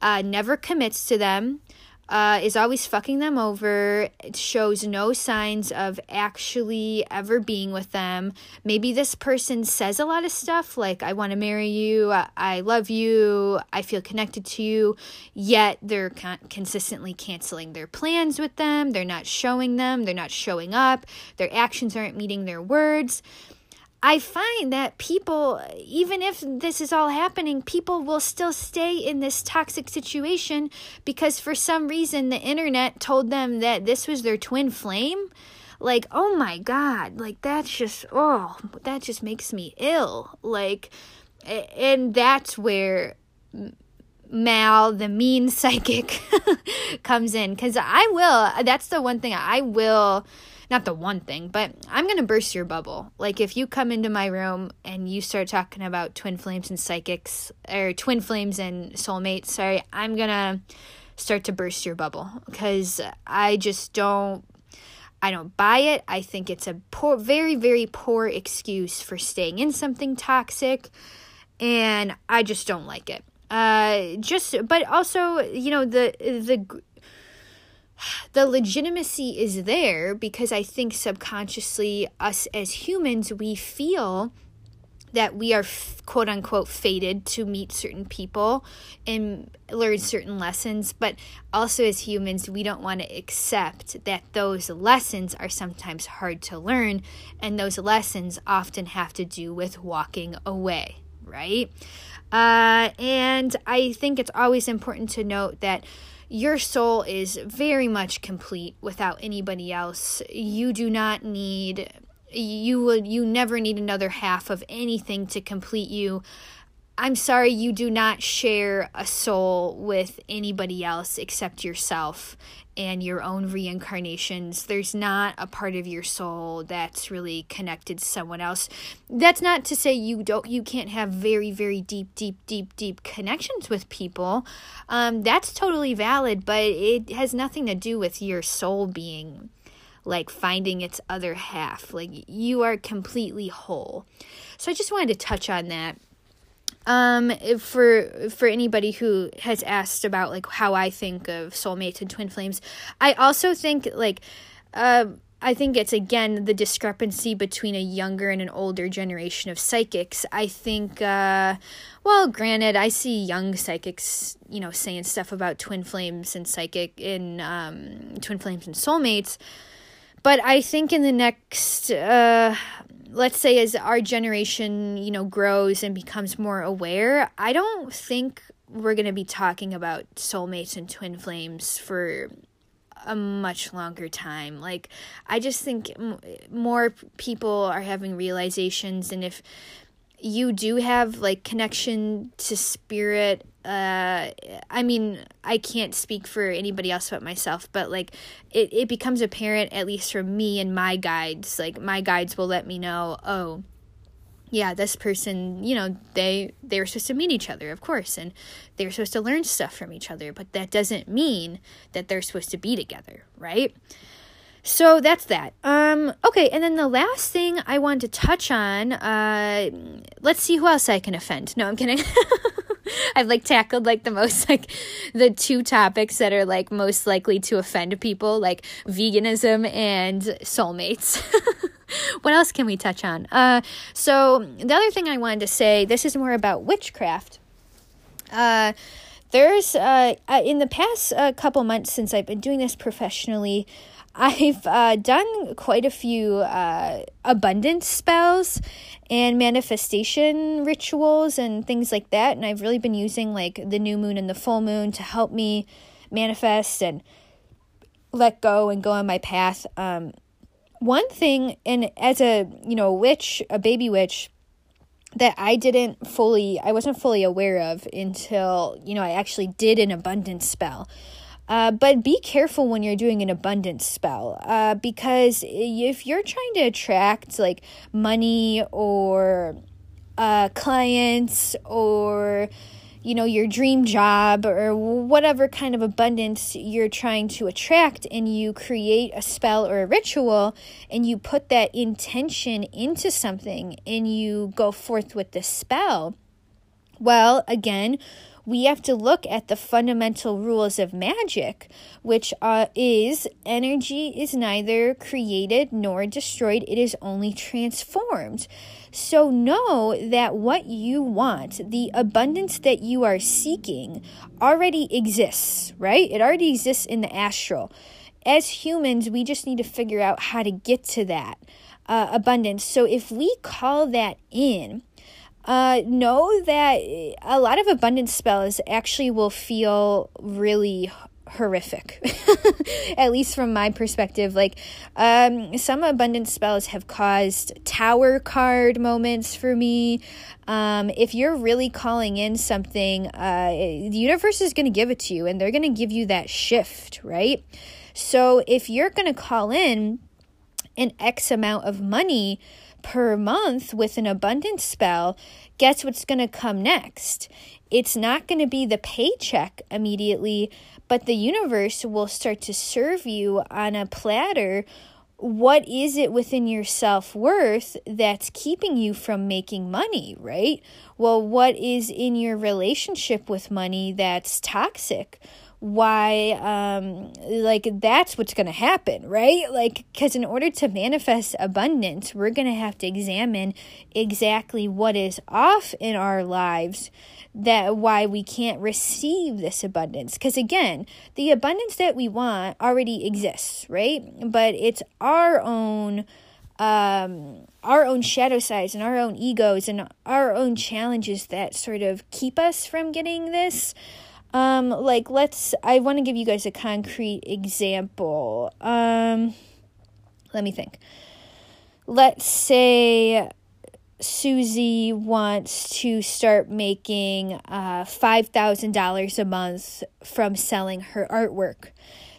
uh, never commits to them uh, is always fucking them over, shows no signs of actually ever being with them. Maybe this person says a lot of stuff like, I want to marry you, I love you, I feel connected to you, yet they're con- consistently canceling their plans with them, they're not showing them, they're not showing up, their actions aren't meeting their words. I find that people, even if this is all happening, people will still stay in this toxic situation because for some reason the internet told them that this was their twin flame. Like, oh my God, like that's just, oh, that just makes me ill. Like, and that's where Mal, the mean psychic, comes in. Because I will, that's the one thing I will not the one thing, but I'm going to burst your bubble. Like if you come into my room and you start talking about twin flames and psychics or twin flames and soulmates, sorry, I'm going to start to burst your bubble because I just don't I don't buy it. I think it's a poor very very poor excuse for staying in something toxic and I just don't like it. Uh just but also, you know, the the the legitimacy is there because I think subconsciously us as humans we feel that we are quote unquote fated to meet certain people and learn certain lessons, but also as humans, we don't want to accept that those lessons are sometimes hard to learn, and those lessons often have to do with walking away, right? Uh, and I think it's always important to note that your soul is very much complete without anybody else. You do not need you would you never need another half of anything to complete you i'm sorry you do not share a soul with anybody else except yourself and your own reincarnations there's not a part of your soul that's really connected to someone else that's not to say you don't you can't have very very deep deep deep deep connections with people um, that's totally valid but it has nothing to do with your soul being like finding its other half. Like you are completely whole. So I just wanted to touch on that. Um, for for anybody who has asked about like how I think of soulmates and twin flames, I also think like uh, I think it's again the discrepancy between a younger and an older generation of psychics. I think, uh, well, granted, I see young psychics, you know, saying stuff about twin flames and psychic in um, twin flames and soulmates. But I think in the next, uh, let's say, as our generation, you know, grows and becomes more aware, I don't think we're going to be talking about soulmates and twin flames for a much longer time. Like, I just think m- more people are having realizations, and if you do have like connection to spirit uh i mean i can't speak for anybody else but myself but like it, it becomes apparent at least for me and my guides like my guides will let me know oh yeah this person you know they they were supposed to meet each other of course and they were supposed to learn stuff from each other but that doesn't mean that they're supposed to be together right so that's that. Um, okay, and then the last thing I wanted to touch on, uh, let's see who else I can offend. No, I'm kidding. I've like tackled like the most like the two topics that are like most likely to offend people, like veganism and soulmates. what else can we touch on? Uh, so the other thing I wanted to say, this is more about witchcraft. Uh, there's uh, in the past uh, couple months since I've been doing this professionally. I've uh, done quite a few uh, abundance spells and manifestation rituals and things like that. And I've really been using like the new moon and the full moon to help me manifest and let go and go on my path. Um, one thing, and as a you know witch, a baby witch, that I didn't fully, I wasn't fully aware of until you know I actually did an abundance spell. Uh, but be careful when you're doing an abundance spell uh, because if you're trying to attract like money or uh, clients or you know your dream job or whatever kind of abundance you're trying to attract and you create a spell or a ritual and you put that intention into something and you go forth with the spell well again we have to look at the fundamental rules of magic, which uh, is energy is neither created nor destroyed, it is only transformed. So know that what you want, the abundance that you are seeking, already exists, right? It already exists in the astral. As humans, we just need to figure out how to get to that uh, abundance. So if we call that in, uh, know that a lot of abundance spells actually will feel really horrific at least from my perspective. Like um, some abundance spells have caused tower card moments for me. Um, if you're really calling in something uh, the universe is going to give it to you and they're going to give you that shift right? So if you're going to call in an X amount of money per month with an abundance spell, guess what's going to come next? It's not going to be the paycheck immediately, but the universe will start to serve you on a platter what is it within your self worth that's keeping you from making money, right? Well, what is in your relationship with money that's toxic? Why um like that's what's going to happen right? Like cuz in order to manifest abundance we're going to have to examine exactly what is off in our lives that why we can't receive this abundance. Cuz again the abundance that we want already exists right? But it's our own um, our own shadow sides and our own egos and our own challenges that sort of keep us from getting this. Um, like let's I want to give you guys a concrete example. Um, let me think. Let's say Susie wants to start making uh, $5,000 a month from selling her artwork.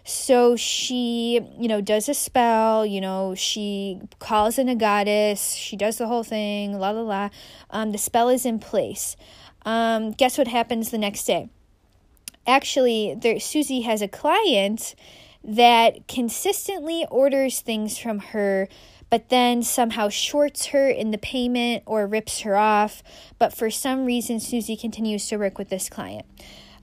So she, you know, does a spell, you know, she calls in a goddess, she does the whole thing, la la la. Um, the spell is in place. Um, guess what happens the next day? Actually there Susie has a client that consistently orders things from her but then somehow shorts her in the payment or rips her off. But for some reason, Susie continues to work with this client.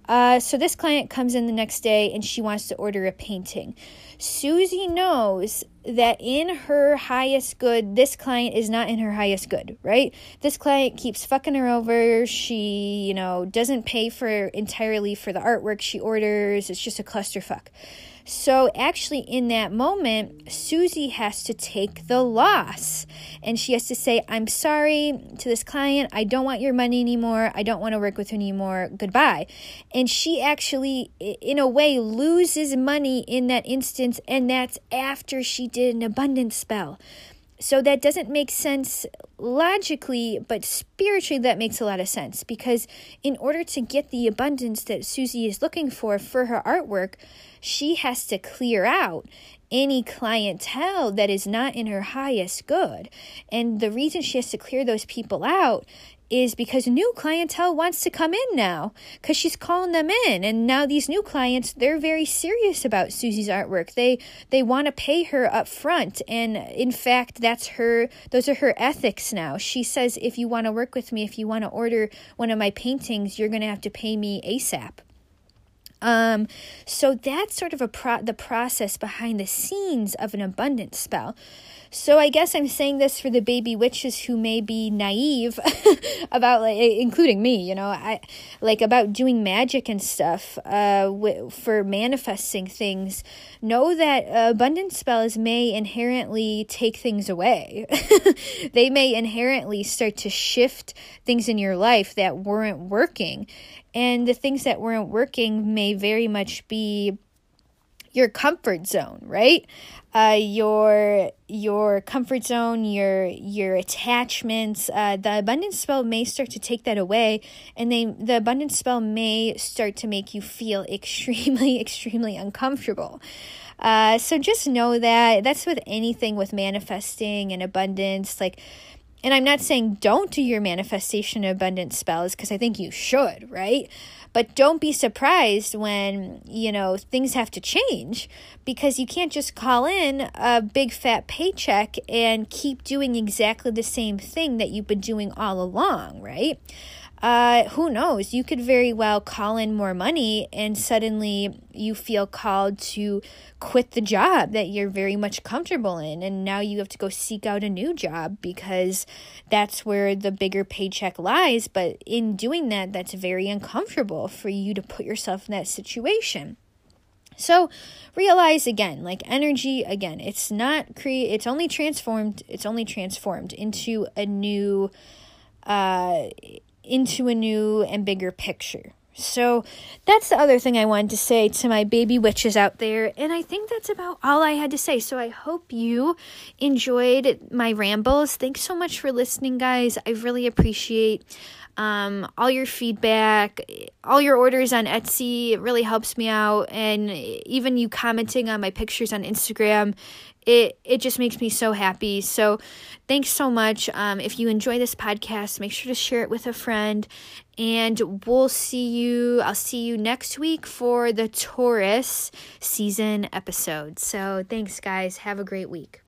Uh, so this client comes in the next day and she wants to order a painting. Susie knows that in her highest good, this client is not in her highest good, right? This client keeps fucking her over. She, you know, doesn't pay for entirely for the artwork she orders. It's just a clusterfuck. So, actually, in that moment, Susie has to take the loss and she has to say, I'm sorry to this client. I don't want your money anymore. I don't want to work with you anymore. Goodbye. And she actually, in a way, loses money in that instance, and that's after she did an abundance spell. So that doesn't make sense logically, but spiritually, that makes a lot of sense because in order to get the abundance that Susie is looking for for her artwork, she has to clear out any clientele that is not in her highest good. And the reason she has to clear those people out is because new clientele wants to come in now because she's calling them in. And now these new clients they're very serious about Susie's artwork. They they want to pay her up front and in fact that's her those are her ethics now. She says if you want to work with me if you want to order one of my paintings you're going to have to pay me ASAP um, so that's sort of a pro- the process behind the scenes of an abundance spell. So I guess I'm saying this for the baby witches who may be naive about like including me, you know, I like about doing magic and stuff uh w- for manifesting things. Know that abundance spells may inherently take things away. they may inherently start to shift things in your life that weren't working. And the things that weren't working may very much be your comfort zone, right? Uh, your your comfort zone, your your attachments. Uh, the abundance spell may start to take that away, and they the abundance spell may start to make you feel extremely, extremely uncomfortable. Uh, so just know that that's with anything with manifesting and abundance, like. And I'm not saying don't do your manifestation abundance spells because I think you should, right? But don't be surprised when, you know, things have to change because you can't just call in a big fat paycheck and keep doing exactly the same thing that you've been doing all along, right? Uh, who knows? You could very well call in more money and suddenly you feel called to quit the job that you're very much comfortable in. And now you have to go seek out a new job because that's where the bigger paycheck lies. But in doing that, that's very uncomfortable for you to put yourself in that situation. So realize again, like energy again, it's not create it's only transformed, it's only transformed into a new uh into a new and bigger picture. So that's the other thing I wanted to say to my baby witches out there. And I think that's about all I had to say. So I hope you enjoyed my rambles. Thanks so much for listening, guys. I really appreciate um, all your feedback, all your orders on Etsy. It really helps me out. And even you commenting on my pictures on Instagram it it just makes me so happy. So thanks so much. Um, if you enjoy this podcast, make sure to share it with a friend. And we'll see you. I'll see you next week for the Taurus season episode. So thanks, guys. Have a great week.